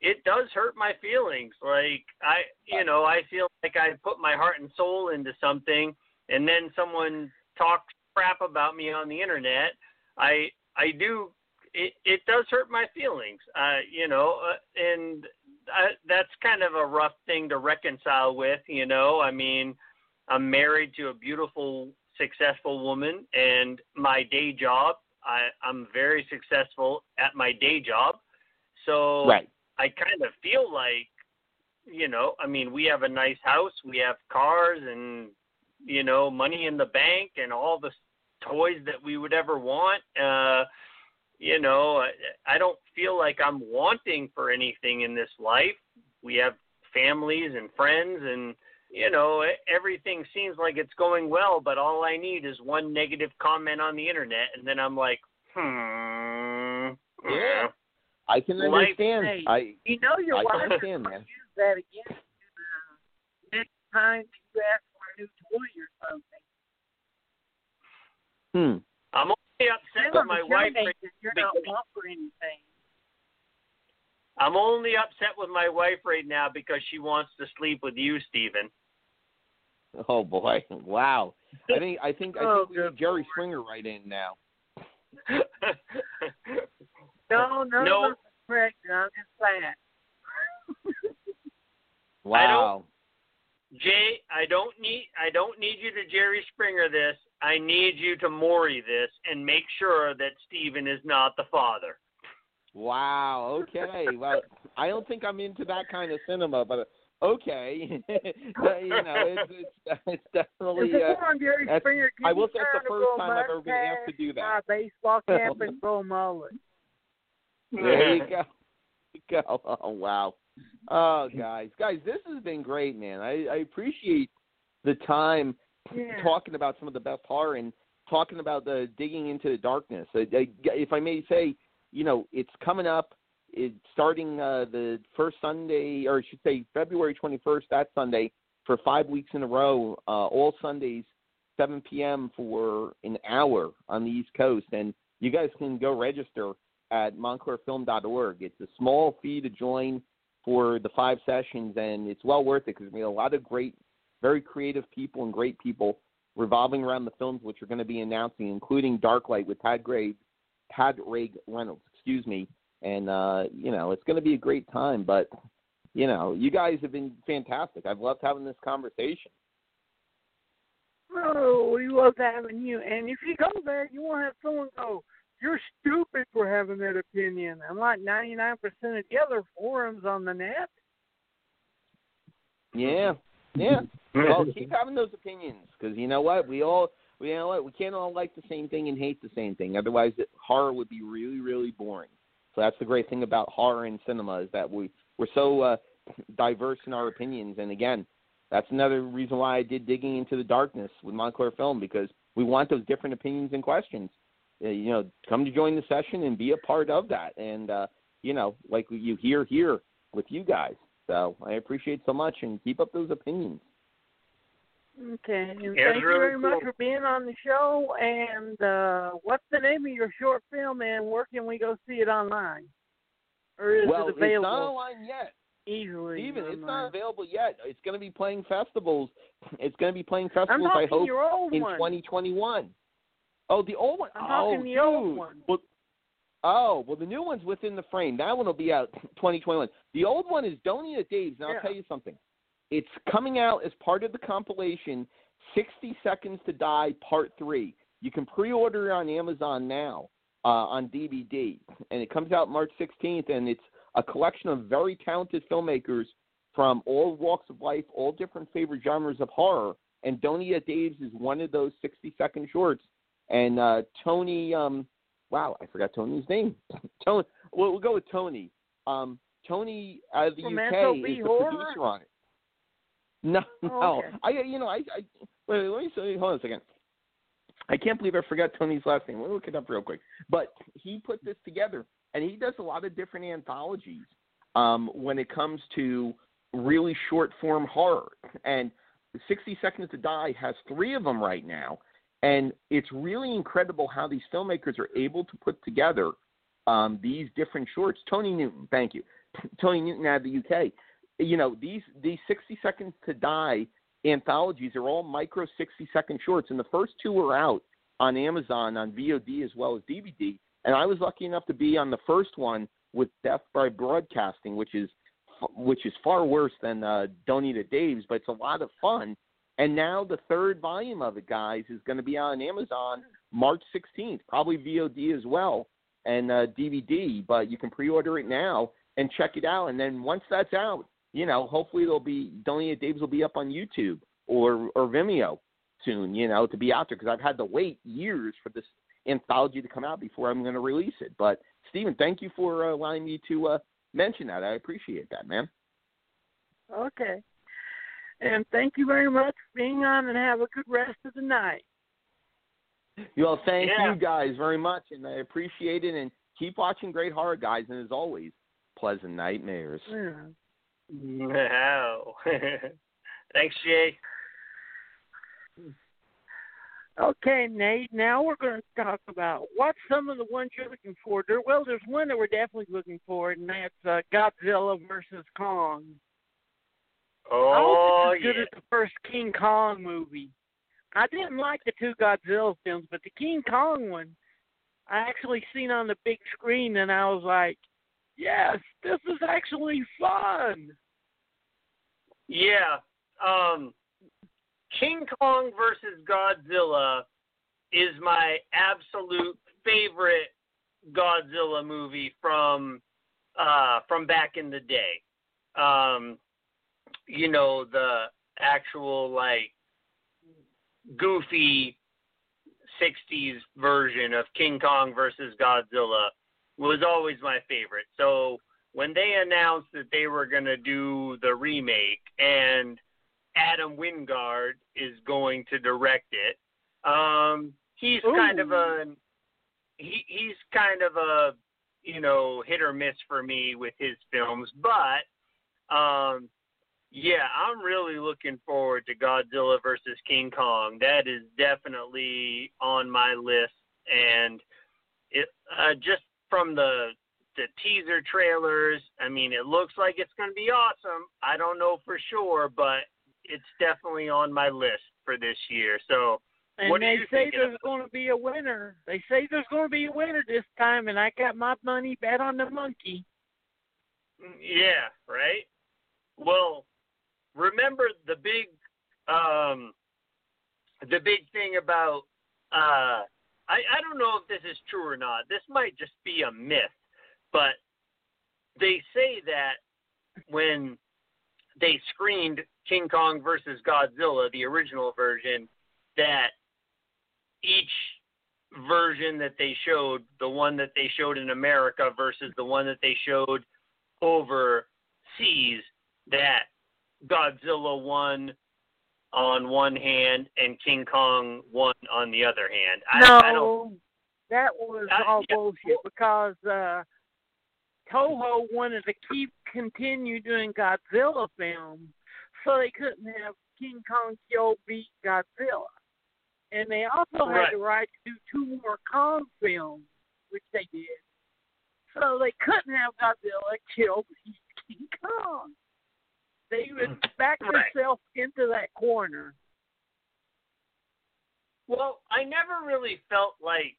it does hurt my feelings. Like i you know i feel like i put my heart and soul into something and then someone talks crap about me on the internet. I i do it it does hurt my feelings uh you know uh, and I, that's kind of a rough thing to reconcile with you know i mean i'm married to a beautiful successful woman and my day job i i'm very successful at my day job so Right. I kind of feel like, you know, I mean, we have a nice house, we have cars, and you know, money in the bank, and all the toys that we would ever want. Uh, you know, I, I don't feel like I'm wanting for anything in this life. We have families and friends, and you know, everything seems like it's going well, but all I need is one negative comment on the internet, and then I'm like, Hmm. Yeah. I can understand. Hey, I You know your I wife can understand, man. use that against you uh, next time you ask for a new toy or something. Hmm. I'm upset with my wife. you're not because- for anything. I'm only upset with my wife right now because she wants to sleep with you, Stephen. Oh boy! Wow. I think I think I Oh, think we good need Jerry Springer right in now. No, no, No. no. I'm just fat. Wow. Jay, I don't need I don't need you to Jerry Springer this. I need you to Maury this and make sure that Stephen is not the father. Wow. Okay. Well, I don't think I'm into that kind of cinema, but okay. You know, it's it's, it's definitely. If Uh, it's on Jerry that's- Springer, can I will say it's the first time I've ever been asked to do that. buy baseball cap and grow a mullet. there you go. Go. Oh wow. Oh guys, guys, this has been great, man. I, I appreciate the time Yeah. talking about some of the best horror and talking about the digging into the darkness. I, I, if I may say, you know, it's coming up. It's starting uh, the first Sunday, or I should say February 21st, that Sunday, for five weeks in a row, uh, all Sundays, 7 p.m. for an hour on the East Coast. And you guys can go register at montclairfilm.org. It's a small fee to join for the five sessions, and it's well worth it because we have a lot of great, very creative people and great people revolving around the films which are going to be announcing, including Darklight with Tad Grave, Tad Rag Reynolds, excuse me. And uh, you know, it's going to be a great time. But you know, you guys have been fantastic. I've loved having this conversation. Oh, we love having you. And if you go there, you won't have someone go, "You're stupid for having that opinion." Unlike 99% of the other forums on the net. Yeah, yeah. well, keep having those opinions because you know what? We all, we you know what? We can't all like the same thing and hate the same thing. Otherwise, it, horror would be really, really boring. So that's the great thing about horror and cinema is that we we're so uh, diverse in our opinions. And again, that's another reason why I did digging into the darkness with Montclair Film because we want those different opinions and questions. Uh, you know, come to join the session and be a part of that. And uh, you know, like you hear here with you guys. So I appreciate so much and keep up those opinions. Okay. And thank it's you really very much for being on the show. And uh what's the name of your short film and where can we go see it online? Or is well, it available? Well, it's not online yet. easily? Steven, it's not available yet. It's going to be playing festivals. It's going to be playing festivals. I hope in one. 2021. Oh, the old one. I'm oh, talking the old one. Well, oh, well, the new one's within the frame. That one will be out 2021. The old one is Donny at Dave's. And I'll Yeah. tell you something. It's coming out as part of the compilation 60 Seconds to Die Part 3. You can pre-order it on Amazon now uh, on DVD, and it comes out March 16th, and it's a collection of very talented filmmakers from all walks of life, all different favorite genres of horror. And Donny at Dave's is one of those 60-second shorts. And uh, Tony, um, wow, I forgot Tony's name. Tony, well, we'll go with Tony. Um, Tony out of the UK SOB is the Horror? producer on it. No, no. Oh, okay. I, you know, I, I wait, let me say, hold on a second. I can't believe I forgot Tony's last name. Let me look it up real quick. But he put this together, and he does a lot of different anthologies um, when it comes to really short form horror. And 60 Seconds to Die has three of them right now. And it's really incredible how these filmmakers are able to put together um, these different shorts. Tony Newton, thank you. Tony Newton out of the UK. You know, these, these 60 Seconds to Die anthologies are all micro 60 second shorts, and the first two are out on Amazon on VOD as well as DVD. And I was lucky enough to be on the first one with Death by Broadcasting, which is which is far worse than uh, Donny to Dave's, but it's a lot of fun. And now the third volume of it, guys, is going to be on Amazon March 16th, probably VOD as well and uh, DVD. But you can pre-order it now and check it out. And then once that's out, you know, hopefully it'll be Donny and Dave's will be up on YouTube or or Vimeo soon. You know, to be out there because I've had to wait years for this anthology to come out before I'm going to release it. But Stephen, thank you for uh, allowing me to uh, mention that. I appreciate that, man. Okay. And thank you very much for being on and have a good rest of the night. Well, thank Yeah. you guys very much, and I appreciate it. And keep watching great horror, guys. And as always, pleasant nightmares. Yeah. No. Thanks, Jay. Okay, Nate. Now we're going to talk about what's some of the ones you're looking for. There, well, there's one that we're definitely looking for, and that's uh, Godzilla versus Kong. Oh, I it's as good yeah. as the first King Kong movie. I didn't like the two Godzilla films, but the King Kong one, I actually seen on the big screen, and I was like, "Yes, this is actually fun." Yeah. Um, King Kong versus Godzilla is my absolute favorite Godzilla movie from uh from back in the day. Um you know, the actual like goofy 60s version of King Kong versus Godzilla was always my favorite. So when they announced that they were going to do the remake and Adam Wingard is going to direct it, um, he's kind of a he he's kind of a you know hit or miss for me with his films, but um, yeah, I'm really looking forward to Godzilla versus King Kong. That is definitely on my list, and it uh, just from the the teaser trailers, I mean, it looks like it's going to be awesome. I don't know for sure, but it's definitely on my list for this year. So, And what they say there's going to be a winner. They say there's going to be a winner this time, and I got my money bet on the monkey. Yeah, right. Well, remember the big, um, the big thing about. Uh, I I don't know if this is true or not. This might just be a myth, but they say that when they screened King Kong versus Godzilla, the original version, that each version that they showed, the one that they showed in America versus the one that they showed overseas, that Godzilla won on one hand and King Kong won on the other hand. I, no, I don't. that was I- all yeah. bullshit because uh, Toho wanted to keep continue doing Godzilla films, so they couldn't have King Kong kill beat Godzilla, and they also Right. had the right to do two more Kong films, which they did. So they couldn't have Godzilla kill beat King Kong. They would back Right. themselves into that corner. Well, I never really felt like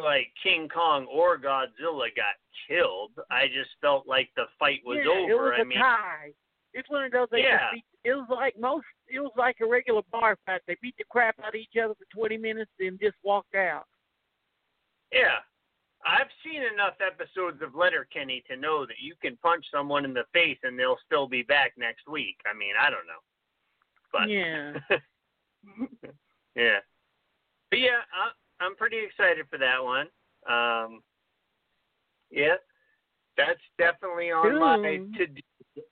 like King Kong or Godzilla got killed. I just felt like the fight was yeah, over. It was I a mean, tie. It's one of those they Yeah. beat, it was like most it was like a regular bar fight. They beat the crap out of each other for twenty minutes and just walked out. yeah. I've seen enough episodes of Letterkenny to know that you can punch someone in the face and they'll still be back next week. I mean, I don't know. But Yeah. yeah. But yeah, I, I'm pretty excited for that one. Um, yeah, that's definitely on my to do.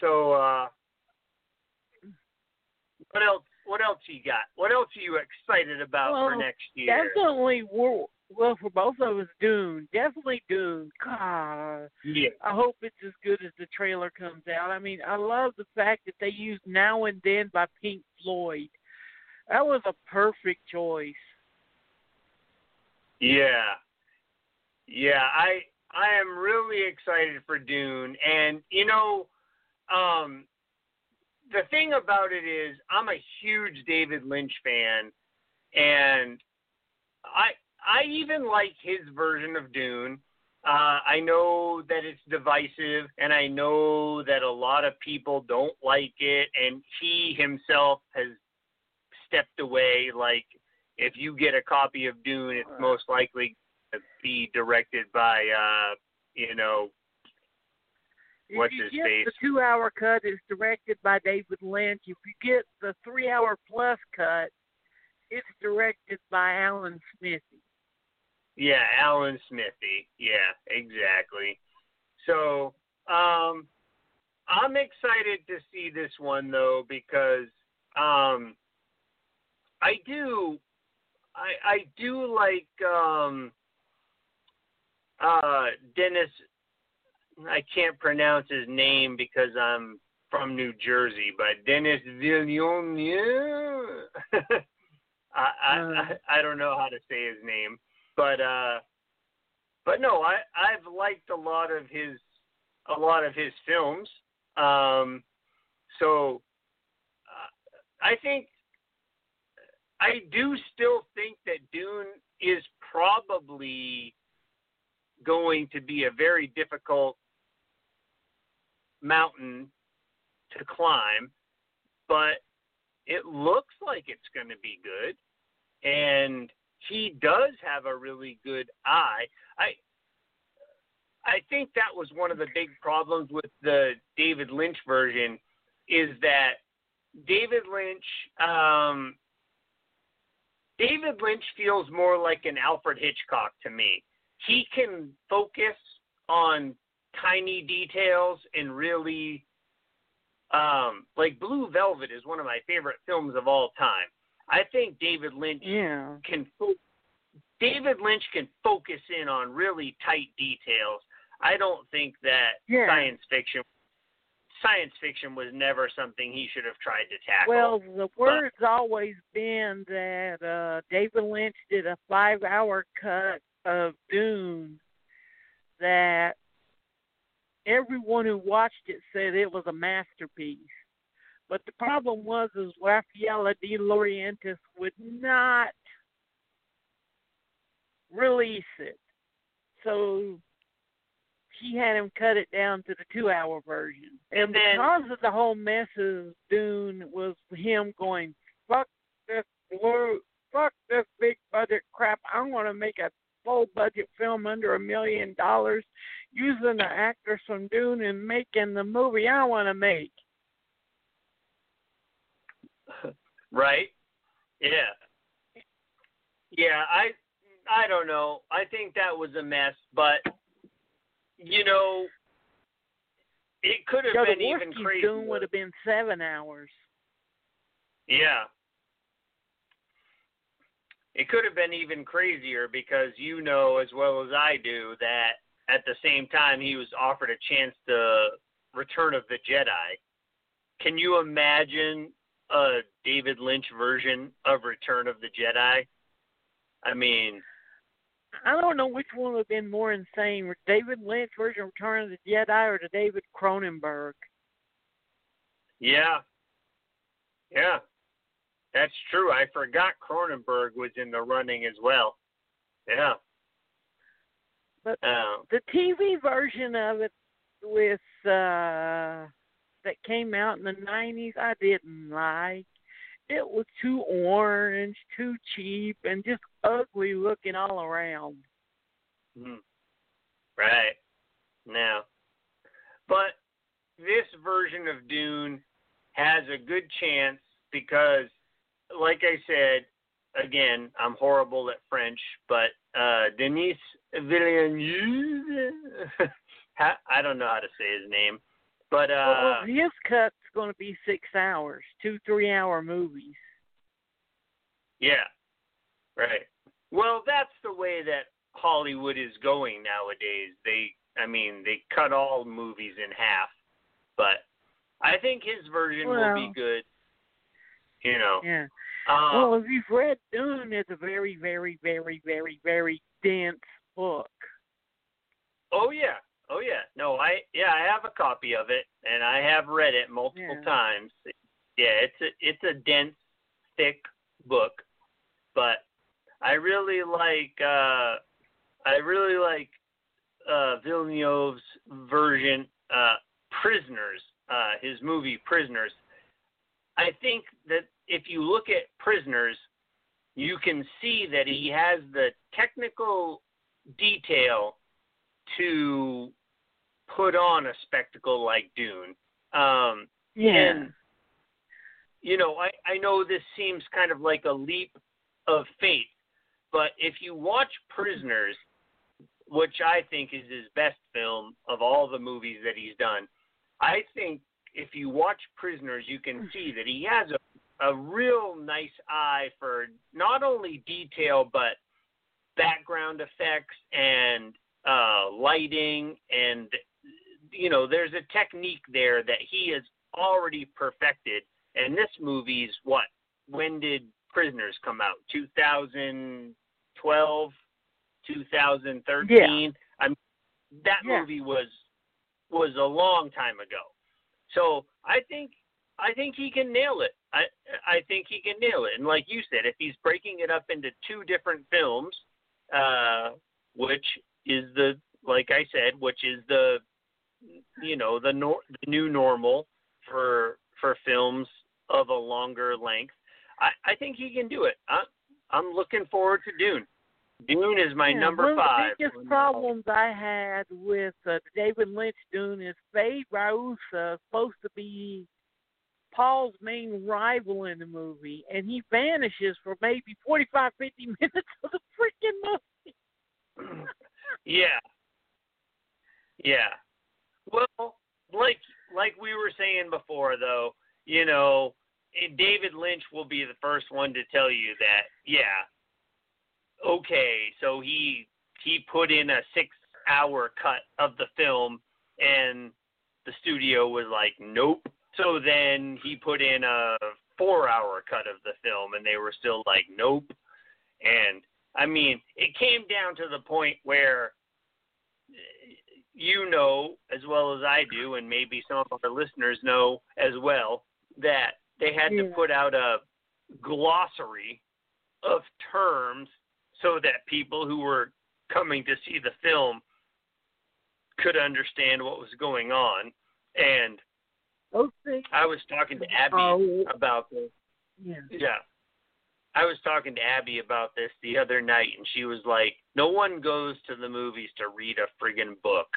So, uh, what else? What else you got? What else are you excited about for next year? Definitely we're well for both of us Dune. Definitely Dune. God Yeah. I hope it's as good as the trailer comes out. I mean, I love the fact that they used Now and Then by Pink Floyd. That was a perfect choice. Yeah. Yeah, I I am really excited for Dune and you know um the thing about it is I'm a huge David Lynch fan and I I even like his version of Dune. Uh I know that it's divisive and I know that a lot of people don't like it and he himself has stepped away like if you get a copy of Dune, it's most likely to be directed by, uh, you know, what's If you get face? the two hour cut, it's directed by David Lynch. If you get the three hour plus cut, it's directed by Alan Smithee. Yeah, Alan Smithee. Yeah, exactly. So, um, I'm excited to see this one though because, um, I do I I do like um uh Dennis I can't pronounce his name because I'm from New Jersey, but Dennis Villeneuve. I, I I I don't know how to say his name, but uh but no, I I've liked a lot of his a lot of his films. Um so uh, I think I do still think that Dune is probably going to be a very difficult mountain to climb, but it looks like it's going to be good. And he does have a really good eye. I I think that was one of the big problems with the David Lynch version is that David Lynch um David Lynch feels more like an Alfred Hitchcock to me. He can focus on tiny details and really um like Blue Velvet is one of my favorite films of all time. I think David Lynch Yeah. can fo- David Lynch can focus in on really tight details. I don't think that Yeah. science fiction science fiction was never something he should have tried to tackle. Well, the word's always been that uh David Lynch did a five hour cut of Dune that everyone who watched it said it was a masterpiece. But the problem was is Raffaella de Laurentiis would not release it. So she had him cut it down to the two hour version. And, And then- because of the whole mess of Dune was him going, Fuck this blue fuck this big budget crap. I'm gonna make a full budget film under a million dollars using the actors from Dune and making the movie I wanna make. Right? Yeah. Yeah, I I don't know. I think that was a mess, but you know, it could have been even Jodorowsky's crazier. Dune would have been seven hours. Yeah. It could have been even crazier because you know as well as I do that at the same time he was offered a chance to Return of the Jedi. Can you imagine a David Lynch version of Return of the Jedi? I mean, I don't know which one would have been more insane, David Lynch version of Return of the Jedi or the David Cronenberg. yeah. Yeah. That's true. I forgot Cronenberg was in the running as well. Yeah. But Um, the TV version of it with uh that came out in the nineties I didn't like. It was too orange, too cheap, and just ugly looking all around. Mhm. Right. Now, but this version of Dune has a good chance because, like I said, again, I'm horrible at French, but uh, Denis Villeneuve, I don't know how to say his name, but uh, well, his cut's going to be six hours, two three-hour movies. Yeah. Right. Well, that's the way that Hollywood is going nowadays. They I mean, they cut all movies in half. But I think his version will be good. You know. Yeah. Um, well, if you've read Dune, it's a very, very, very, very, very dense book. oh yeah. Oh yeah. No, I yeah, I have a copy of it and I have read it multiple Yeah. times. Yeah, it's a it's a dense, thick book. But I really like uh I really like uh Villeneuve's version uh Prisoners, uh his movie Prisoners. I think that if you look at Prisoners, you can see that he has the technical detail to put on a spectacle like Dune. Um Yeah. and you know, I, I know this seems kind of like a leap of faith, but if you watch Prisoners, which I think is his best film of all the movies that he's done, I think if you watch Prisoners, you can see that he has a a real nice eye for not only detail but background effects and uh, lighting and you know there's a technique there that he has already perfected. And this movie's what? When did prisoners come out? 2012 2013 Yeah. i mean that Yeah. movie was was a long time ago. So i think i think he can nail it. I i think he can nail it. And like you said if he's breaking it up into two different films uh which is the like i said which is the you know the nor- the new normal for for films of a longer length. I I think he can do it. I, I'm looking forward to Dune. Dune is my Yeah, number one five. the biggest problems I had with uh, David Lynch Dune is Feyd-Rautha supposed to be Paul's main rival in the movie, and he vanishes for maybe 45, 50 minutes of the freaking movie. Yeah. Yeah. Well, like like we were saying before, though, you know, eh, David Lynch will be the first one to tell you that, yeah, okay, so he he put in a six hour cut of the film, and the studio was like, nope. So then he put in a four hour cut of the film, and they were still like, nope. And I mean, it came down to the point where you know as well as I do, and maybe some of our listeners know as well, that they had to put out a glossary of terms so that people who were coming to see the film could understand what was going on. And things. I was talking to Abby Oh. about this. Yeah. Yeah. I was talking to Abby about this the other night, and she was like, "No one goes to the movies to read a friggin' book,"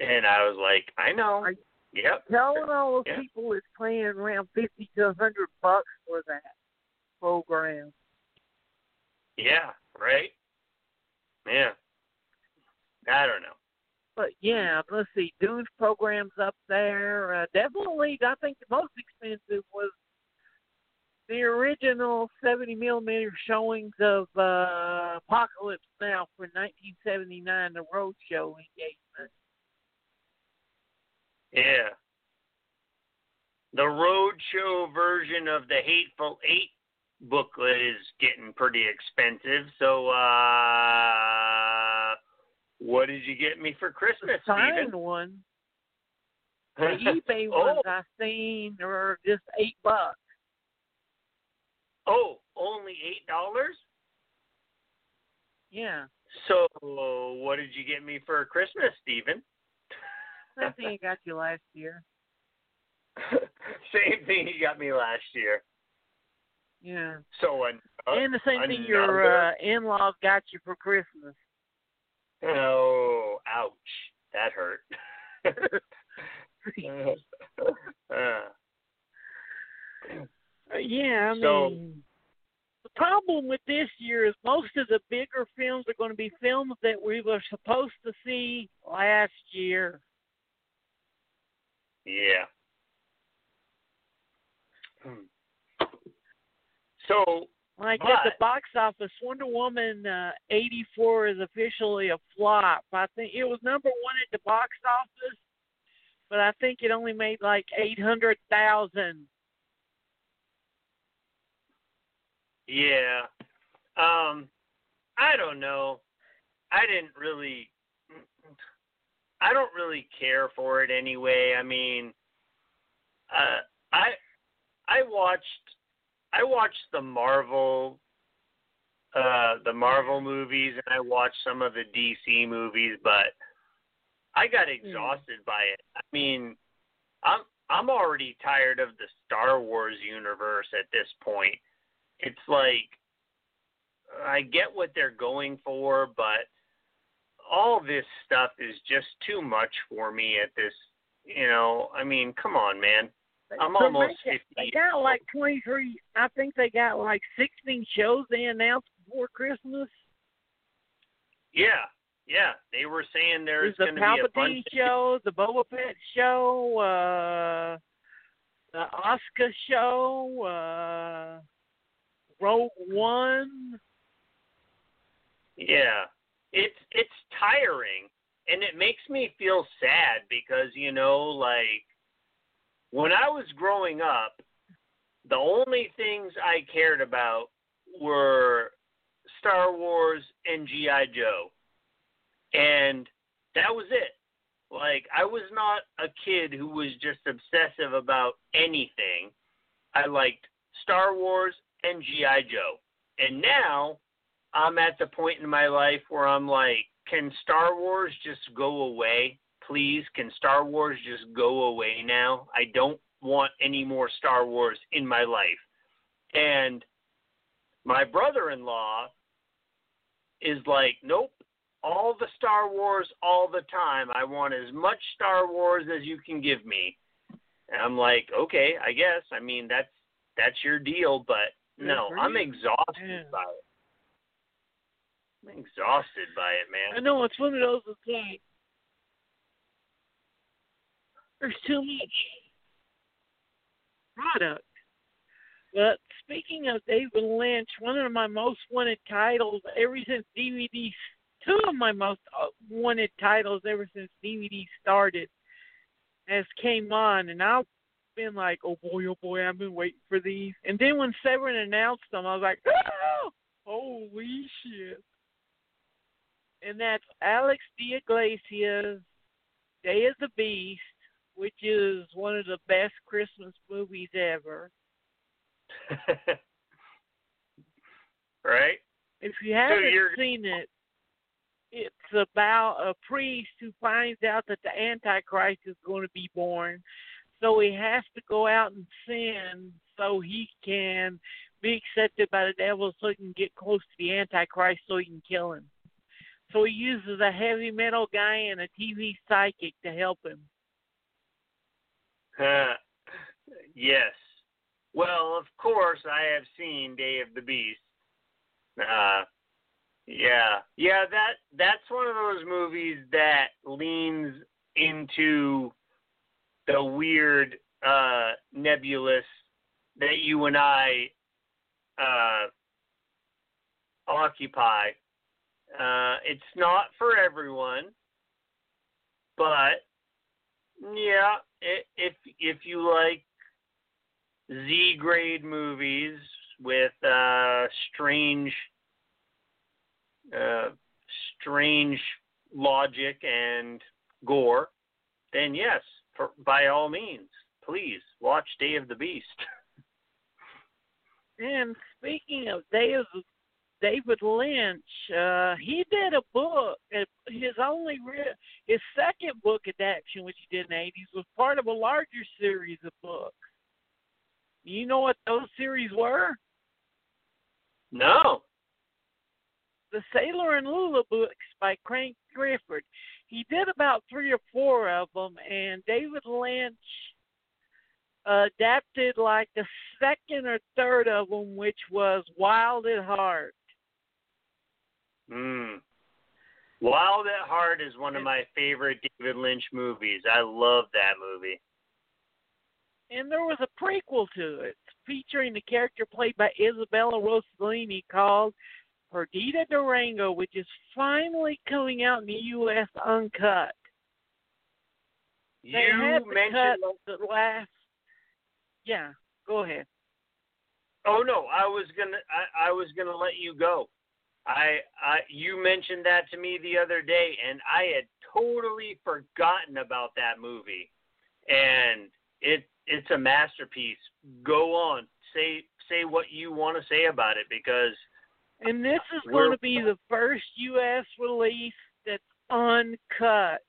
and I was like, "I know. Are- Yep. Telling all those Yeah. people it's paying around fifty to a hundred bucks for that program. Yeah. Right. Yeah. I don't know. But yeah, let's see. Dune's programs up there. Uh, definitely, I think the most expensive was the original 70 millimeter showings of uh, Apocalypse Now for 1979, the Roadshow engagement. Yeah. The roadshow version of the Hateful Eight booklet is getting pretty expensive. So, uh, what did you get me for Christmas, Signed Steven? one. The eBay oh, ones I seen are just eight bucks. oh, only eight dollars. Yeah, So, what did you get me for Christmas, Steven? Same thing I got you last year. Same thing you got me last year. Yeah, So, an, and the same thing your uh, in-laws got you for Christmas. Oh, ouch! That hurt. uh, Uh, yeah, I So- mean, the problem with this year is most of the bigger films are going to be films that we were supposed to see last year. Yeah. Hmm. So, Like at the box office, Wonder Woman uh, 84 is officially a flop. I think it was number one at the box office, but I think it only made like 800,000. yeah. Um, I don't know. I didn't really. I don't really care for it anyway. I mean, uh, I I watched I watched the Marvel uh the Marvel movies and I watched some of the DC movies, but I got exhausted by it. I mean, I'm I'm already tired of the Star Wars universe at this point. It's like I get what they're going for, but all this stuff is just too much for me at this. You know, I mean, come on, man. I'm But almost they got- fifty. They got like 23. I think they got like 16 shows they announced before Christmas. Yeah, yeah. They were saying there's There's going to be a Palpatine bunch. show, the Boba Fett show, uh, the Oscar show, uh, Rogue One. Yeah. It's it's tiring and it makes me feel sad because you know like when I was growing up the only things I cared about were Star Wars and GI Joe. And that was it. Like I was not a kid who was just obsessive about anything. I liked Star Wars and GI Joe. And now I'm at the point in my life where I'm like, can Star Wars just go away? Please, can Star Wars just go away now? I don't want any more Star Wars in my life. And my brother in law is like, nope, all the Star Wars all the time. I want as much Star Wars as you can give me. And I'm like, okay, I guess. I mean, that's that's your deal, but no, I'm exhausted by it. I'm exhausted by it, man. I know it's one of those. It's like there's too much product. But speaking of David Lynch, one of my most wanted titles ever since DVD, two of my most uh, wanted titles ever since DVD started, has came on, and I've been like, oh boy, oh boy, I've been waiting for these. And then when Severin announced them, I was like, oh, holy shit! And that's Alex de Iglesias' Day of the Beast, which is one of the best Christmas movies ever. right? If you haven't you're- seen it, it's about a priest who finds out that the Antichrist is going to be born. So he has to go out and sin so he can be accepted by the devil so he can get close to the Antichrist so he can kill him. So he uses a heavy metal guy and a TV psychic to help him. Uh, yes. Well, of course, I have seen Day of the Beast. Uh, yeah, yeah. That that's one of those movies that leans into the weird, uh, nebulous that you and I uh, occupy. Uh, it's not for everyone, but yeah, if if you like Z grade movies with uh, strange, uh, strange logic and gore, then yes, for, by all means, please watch Day of the Beast. And speaking of David, David Lynch, uh, he did a book. uh, His only, re- his second book adaptation, which he did in the '80s, was part of a larger series of books. You know what those series were? No. The Sailor and Lula books by Crank Griffith. He did about three or four of them, and David Lynch uh, adapted like the second or third of them, which was Wild at Heart. Mm. Wild at Heart is one of my favorite David Lynch movies. I love that movie. And there was a prequel to it featuring the character played by Isabella Rossellini called Perdita Durango, which is finally coming out in the U.S. uncut. They You had to mentioned cut the last. Yeah, go ahead. Oh no, I was gonna I, I was gonna let you go. I I you mentioned that to me the other day and I had totally forgotten about that movie. And it it's a masterpiece. Go on. Say say what you want to say about it because And this is going to be the first U.S. release that's uncut.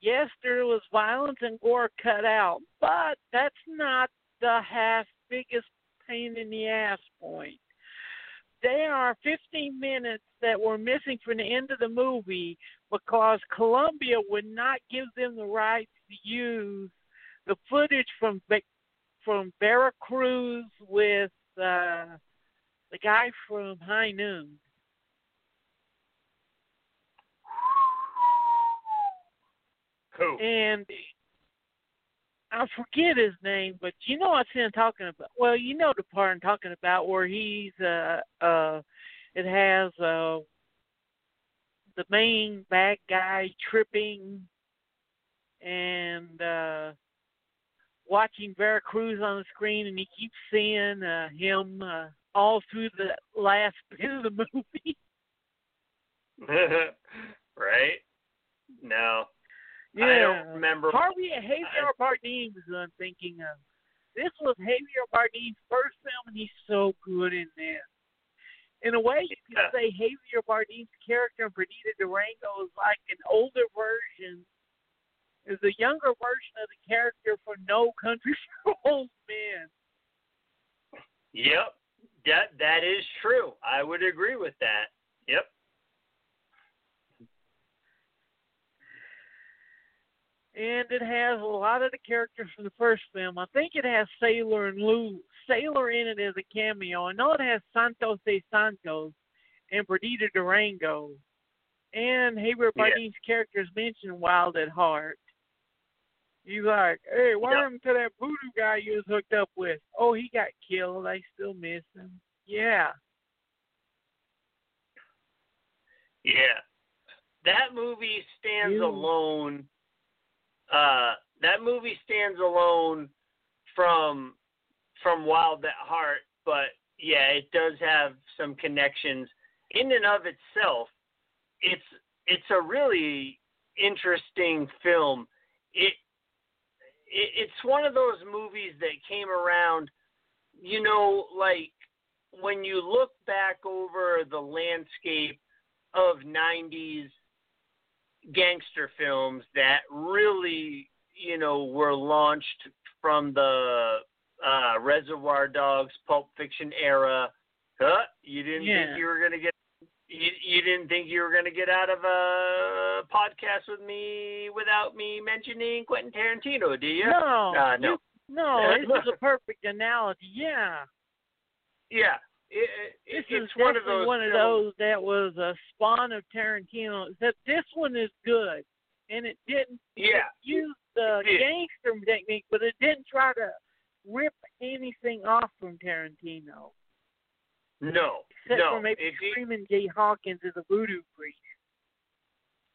Yes, there was violence and gore cut out, but that's not the half biggest pain in the ass point. There are 15 minutes that were missing from the end of the movie because Columbia would not give them the rights to use the footage from from Vera Cruz with uh, the guy from High Noon. who? And I forget his name, but you know what I'm talking about. Well, you know the part I'm talking about where he's uh uh it has uh the main bad guy tripping and uh watching Vera Cruz on the screen and he keeps seeing uh him uh all through the last bit of the movie. right? No. Yeah. I don't remember. Harvey and Javier Bardem is what I'm thinking of. This was Javier Bardem's first film, and he's so good in this. In a way, you could Yeah. say Javier Bardem's character in Perdita Durango is like an older version, is a younger version of the character for No Country for Old Men. Yep. That that is true. I would agree with that. Yep. And it has a lot of the characters from the first film. I think it has Sailor and Lou Sailor in it as a cameo. I know it has Santos de Santos and Perdita Durango. And Javier Yeah. Bardem's character is mentioned Wild at Heart. He's like, hey, what Yep. happened to that voodoo guy you was hooked up with? Oh, he got killed. I still miss him. Yeah. Yeah. That movie stands alone. Uh, that movie stands alone from from Wild at Heart, but yeah, it does have some connections in and of itself. It's it's a really interesting film. It, it it's one of those movies that came around, you know, like when you look back over the landscape of 90s gangster films that really, you know, were launched from the uh, Reservoir Dogs, Pulp Fiction era. Huh? You didn't Yeah. think you were gonna get you, you didn't think you were gonna get out of a podcast with me without me mentioning Quentin Tarantino, do you? No. Uh, no. you- no, this is a perfect analogy. Yeah. Yeah. It, it, This it's is one of those. one of those that was a spawn of Tarantino. Except this one is good, and it didn't Yeah. use the gangster technique, but it didn't try to rip anything off from Tarantino, No. except no. for maybe it, Screamin' Jay Hawkins is a voodoo priest.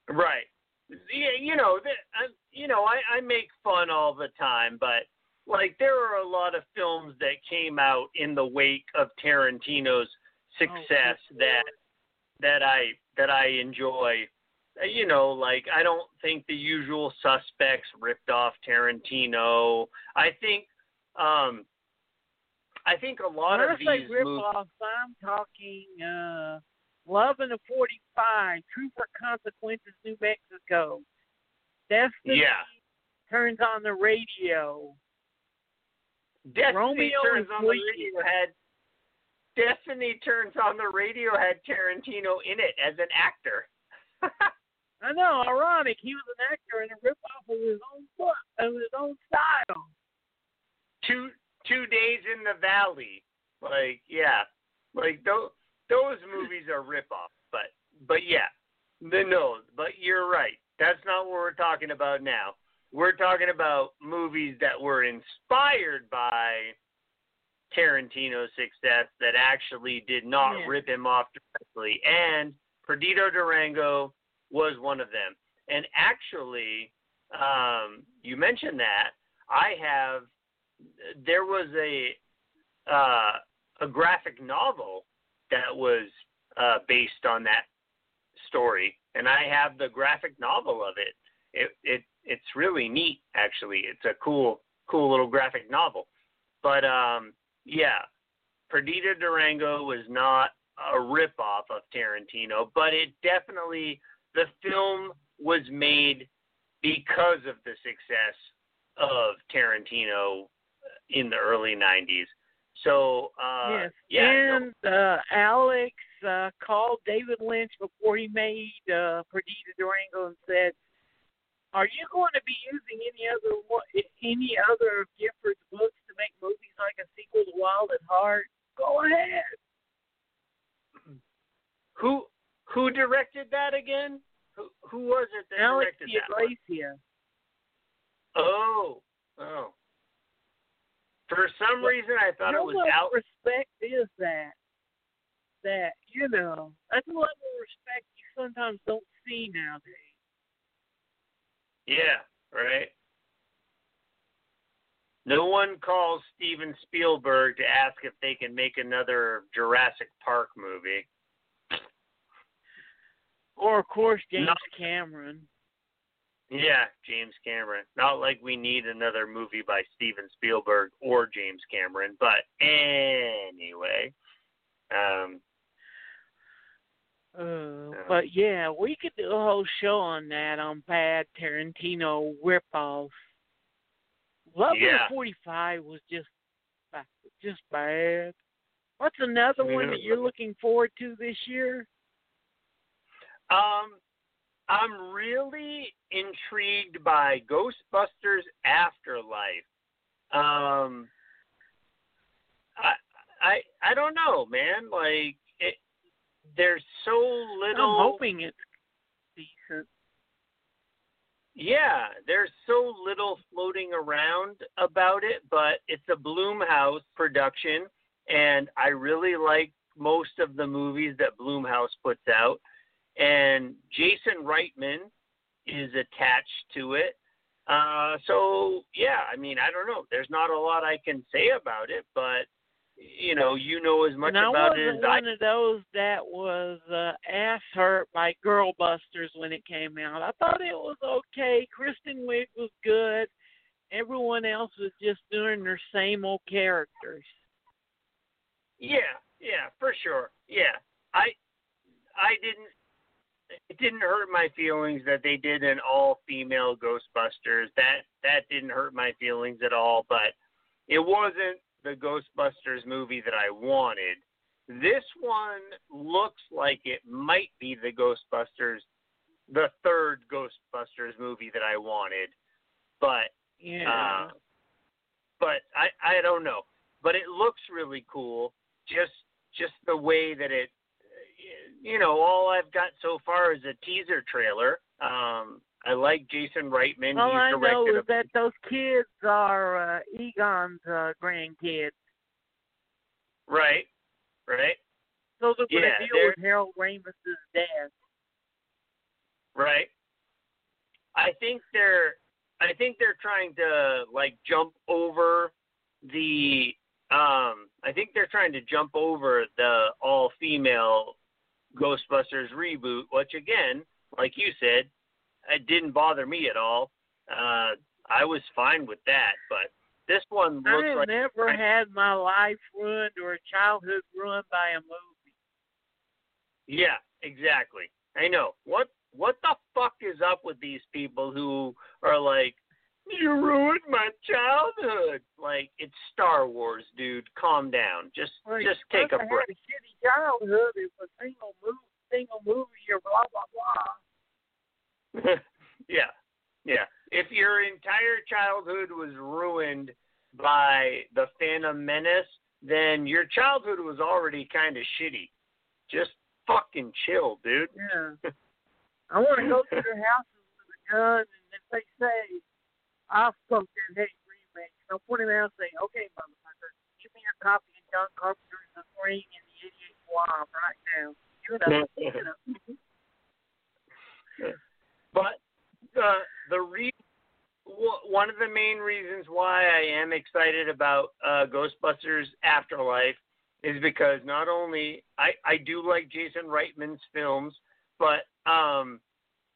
Right. Yeah, you know, that I, you know, I, I make fun all the time, but like there are a lot of films that came out in the wake of Tarantino's success Oh, that that I that I enjoy. Uh, You know, like I don't think the usual suspects ripped off Tarantino. I think um I think a lot of these rip movies off, I'm talking uh, Love and a 45, Truth or Consequences, New Mexico. Destiny Yeah. turns on the radio. Destiny Romeo turns on the Juliet. radio had Destiny turns on the radio had Tarantino in it as an actor. I know, ironic. He was an actor in a ripoff of his own book, of his own style. two two days in the valley. Like yeah, like those those movies are ripoffs. But but yeah, the no. But you're right. That's not what we're talking about now. We're talking about movies that were inspired by Tarantino's success that actually did not Yeah. rip him off directly. And Perdita Durango was one of them. And actually, um, you mentioned that I have. There was a uh, a graphic novel that was uh, based on that story, and I have the graphic novel of it. It it it's really neat, actually. It's a cool cool little graphic novel. But um, yeah, Perdita Durango was not a ripoff of Tarantino, but it definitely the film was made because of the success of Tarantino in the early '90s. So uh, yes. yeah, and uh, Alex uh, called David Lynch before he made uh, Perdita Durango and said, "Are you going to be using any other any other of Gifford's books to make movies like a sequel to Wild at Heart? Go ahead." who who directed that again? Who who was it that Alex directed that? one? Iglesias. Oh, Oh. For some Well, reason, I thought it was out. respect is that? That you know, that's a level of respect you sometimes don't see nowadays. Yeah, right. No one calls Steven Spielberg to ask if they can make another Jurassic Park movie. Or of course James No. Cameron. Yeah, James Cameron. Not like we need another movie by Steven Spielberg or James Cameron, but anyway. Um, Uh, but yeah, we could do a whole show on that on bad Tarantino ripoffs. Love Yeah. Forty Five was just just bad. What's another one that you're looking forward to this year? Um, I'm really intrigued by Ghostbusters Afterlife. Um, I I I don't know, man. Like there's so little. I'm hoping it's decent. Yeah, there's so little floating around about it, but it's a Blumhouse production, and I really like most of the movies that Blumhouse puts out. And Jason Reitman is attached to it. Uh, so yeah, I mean, I don't know. There's not a lot I can say about it, but you know, you know as much and I about it wasn't as I. one of those that was uh, ass hurt by Girl Busters when it came out. I thought it was okay. Kristen Wiig was good. Everyone else was just doing their same old characters. Yeah, yeah, for sure. Yeah, I, I didn't. It didn't hurt my feelings that they did an all-female Ghostbusters. That that didn't hurt my feelings at all. But it wasn't the Ghostbusters movie that I wanted. This one looks like it might be the Ghostbusters, the third Ghostbusters movie that I wanted. But Yeah. uh, but I I don't know. But it looks really cool. Just just the way that it, you know, all I've got so far is a teaser trailer. Um, I like Jason Reitman. All He's I know is that those kids are uh, Egon's uh, grandkids. a, right, right, Those are going to Yeah, deal they're- with Harold Ramis's dad. right. I think they're I think they're trying to like jump over the um I think they're trying to jump over the all female Ghostbusters reboot, which again, like you said, it didn't bother me at all. Uh I was fine with that, but this one looks I have like never had my life ruined or a childhood ruined by a movie. Yeah, exactly. I know. What what the fuck is up with these people who are like, You ruined my childhood like it's Star Wars, dude. Calm down. Just just take a I breath. had a shitty childhood. It was a single movie, single movie, or blah blah blah. yeah. Yeah. If your entire childhood was ruined by the Phantom Menace, then your childhood was already kind of shitty. Just fucking chill, dude. Yeah. I want to go to their houses with a gun, and if they say, I'll fuck that hate remake, I'll point him out and say, okay, motherfucker, give me your copy of John Carpenter's The Ring and the Idiot Swamp right now. Give it up. Give it up. But the the re- one of the main reasons why I am excited about uh, Ghostbusters Afterlife is because not only I I do like Jason Reitman's films, but um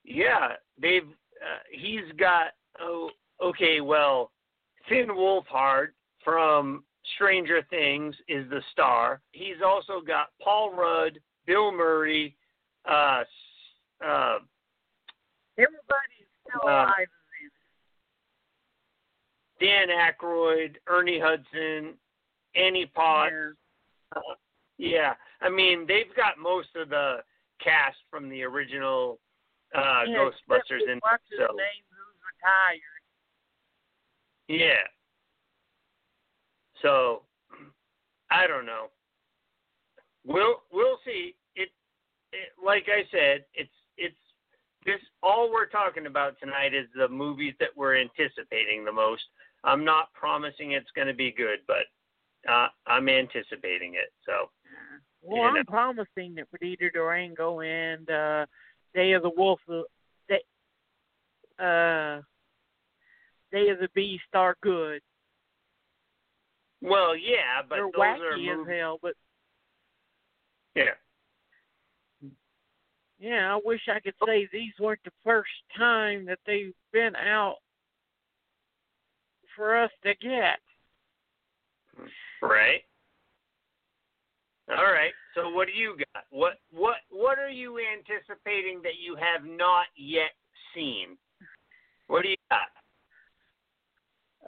yeah they've uh, he's got oh okay well Finn Wolfhard from Stranger Things is the star. He's also got Paul Rudd, Bill Murray, uh, uh, Everybody's still Uh, alive. Dan Aykroyd, Ernie Hudson, Annie Potts. Uh, yeah, I mean they've got most of the cast from the original uh, Yeah, Ghostbusters in so name? Who's retired? yeah. So I don't know. We'll we'll see. It, it like I said, it's it's this all we're talking about tonight is the movies that we're anticipating the most. I'm not promising it's going to be good, but uh, I'm anticipating it. So. Well, know. I'm promising that Perdita Durango and uh, Day of the Wolf, uh, Day, uh, Day of the Beast are good. Well, yeah, but They're those wacky are as hell, but Yeah. Yeah, I wish I could say these weren't the first time that they've been out for us to get. Right. All right. So what do you got? What what what are you anticipating that you have not yet seen? What do you got?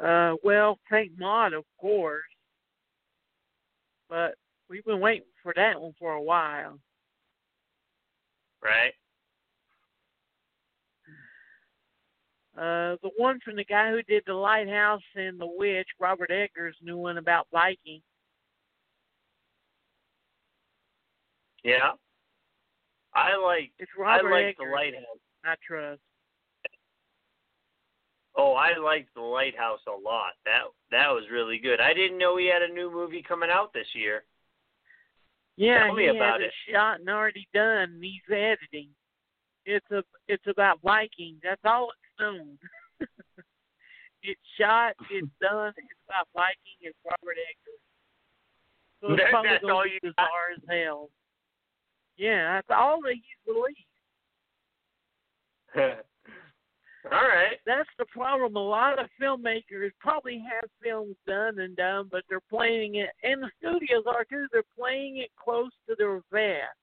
Uh, well, Saint Maud, of course, but we've been waiting for that one for a while. Right. Uh, the one from the guy who did The Lighthouse and The Witch, Robert Eggers' new one about Viking. Yeah. I like It's Robert I like Eggers. the lighthouse. I trust. Oh, I liked the lighthouse a lot. That that was really good. I didn't know he had a new movie coming out this year. Yeah, Tell me he about has it. shot and already done. And he's editing. It's a it's about Vikings. That's all it's known. it's shot. It's done. It's about Viking. It's Robert Eggers. So it's That- probably that's all you got? bizarre as hell. Yeah, that's all that he's released. All right. That's the problem. A lot of filmmakers probably have films done and done, but they're playing it, and the studios are too. They're playing it close to their vest.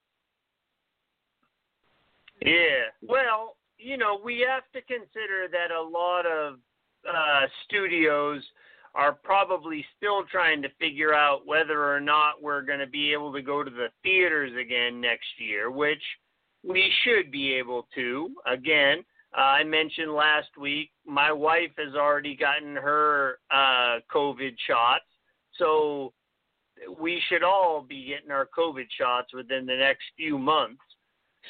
Yeah. Well, you know, we have to consider that a lot of uh, studios are probably still trying to figure out whether or not we're going to be able to go to the theaters again next year, which we should be able to. Again, uh, I mentioned last week, my wife has already gotten her uh, COVID shots, so we should all be getting our COVID shots within the next few months.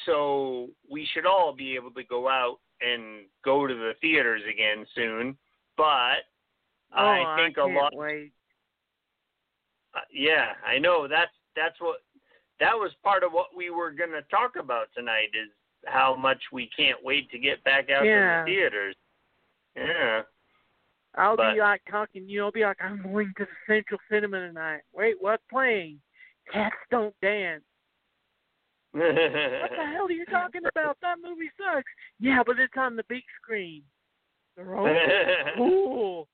So we should all be able to go out and go to the theaters again soon. But Oh, I think a lot. Wait. Uh, yeah, I know. That's that's what that was part of what we were going to talk about tonight is how much we can't wait to get back out Yeah. to the theaters. Yeah. I'll But- be like talking. you. I'll be like, I'm going to the Central Cinema tonight. Wait, what's playing? Cats don't dance. What the hell are you talking about? That movie sucks. Yeah, but it's on the big screen. They're all cool.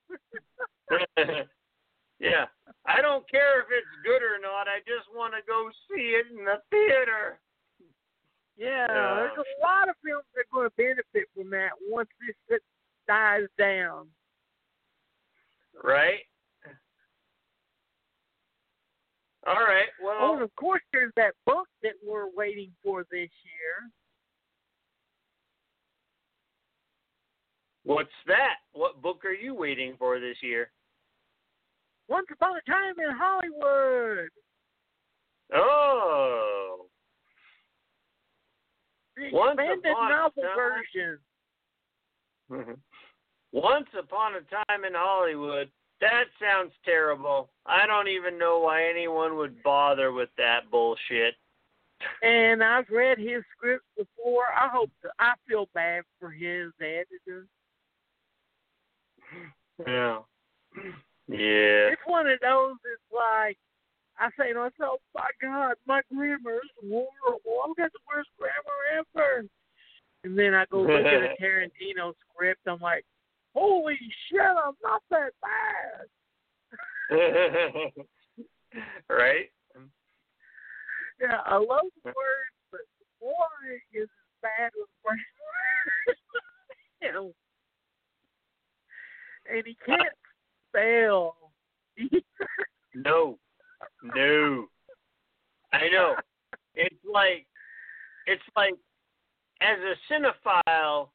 yeah. I don't care if it's good or not. I just want to go see it in the theater. Yeah, Yeah. there's a lot of films that are going to benefit from that once this dies down. Right? All right. Well, Oh, and of course, there's that book that we're waiting for this year. what's that? What book are you waiting for this year? Once Upon a Time in Hollywood. Oh. The Once expanded Upon a novel Time- version. Mm-hmm. Once upon a time in Hollywood. That sounds terrible. I don't even know why anyone would bother with that bullshit. And I've read his scripts before. I hope to, I feel bad for his editor. Yeah. Yeah. It's one of those. It's like I say to myself, "My God, my grammar is horrible. I've got the worst grammar ever." And then I go look at a Tarantino script. I'm like, "Holy shit, I'm not that bad." right? Yeah, I love the words, but boy, is bad with grammar. you know. And he can't spell. Either. No. No. I know. It's like it's like as a cinephile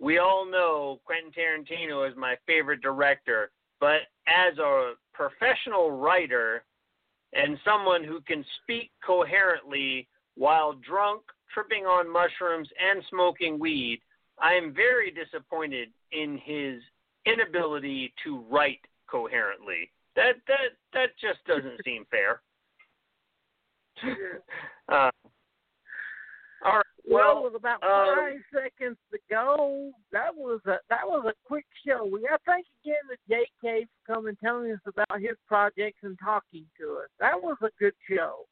we all know Quentin Tarantino is my favorite director, but as a professional writer and someone who can speak coherently while drunk, tripping on mushrooms and smoking weed, I am very disappointed in his inability to write coherently. That that that just doesn't seem fair. uh, all right. Well, Well, with about um, five seconds to go, that was a that was a quick show. We got to thank again to J.K. for coming telling us about his projects and talking to us. That was a good show.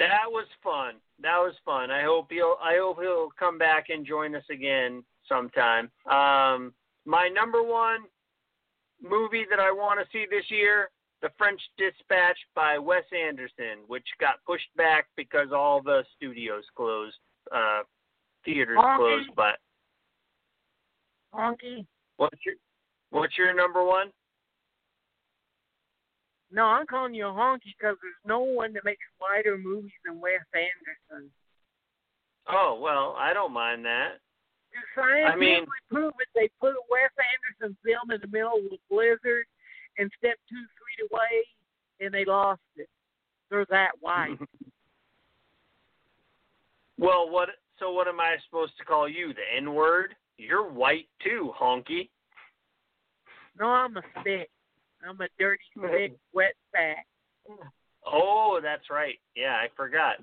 That was fun. That was fun. I hope he'll I hope he'll come back and join us again sometime. Um my number one movie that I want to see this year, The French Dispatch by Wes Anderson, which got pushed back because all the studios closed, uh theaters Honky. closed, but Honky. what's your what's your number one? No, I'm calling you a honky because there's no one that makes lighter movies than Wes Anderson. Oh, well, I don't mind that. Scientifically mean- prove it, they put a Wes Anderson film in the middle of a blizzard and stepped two feet away, and they lost it. They're that white. Well, what? So what am I supposed to call you? The N word? You're white too, honky. no, I'm a stick. I'm a dirty stick, wet sack. Oh, that's right. Yeah, I forgot.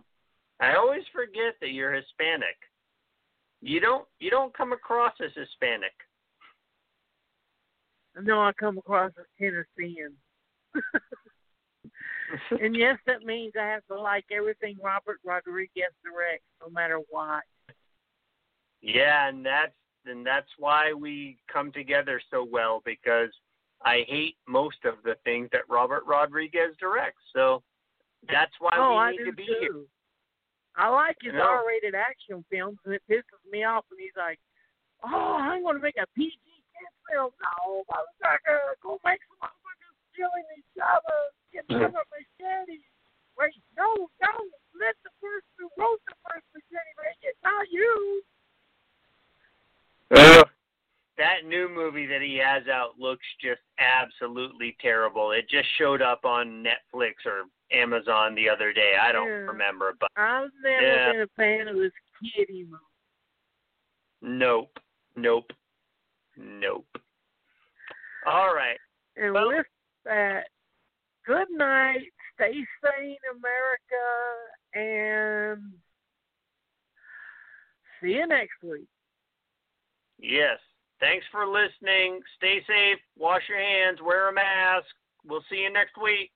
I always forget that you're Hispanic. You don't. You don't come across as Hispanic. No, I come across as Tennessean. and yes, that means I have to like everything Robert Rodriguez directs, no matter what. Yeah, and that's and that's why we come together so well because I hate most of the things that Robert Rodriguez directs. So that's why oh, we need to be too. here. I like his No. R-rated action films, and it pisses me off when he's like, "Oh, I'm going to make a PG kid film." No, motherfucker, go make some motherfuckers killing each other, get some of machete. Wait, no, no, let the person who wrote the first machete make it, not you. That new movie that he has out looks just absolutely terrible. It just showed up on Netflix or Amazon the other day. I don't Yeah. remember, but I've never Yeah. been a fan of this kiddie movie. nope, nope, nope. All right. And Well- with that, good night. Stay sane, America, and see you next week. Yes. Thanks for listening. Stay safe. Wash your hands. Wear a mask. We'll see you next week.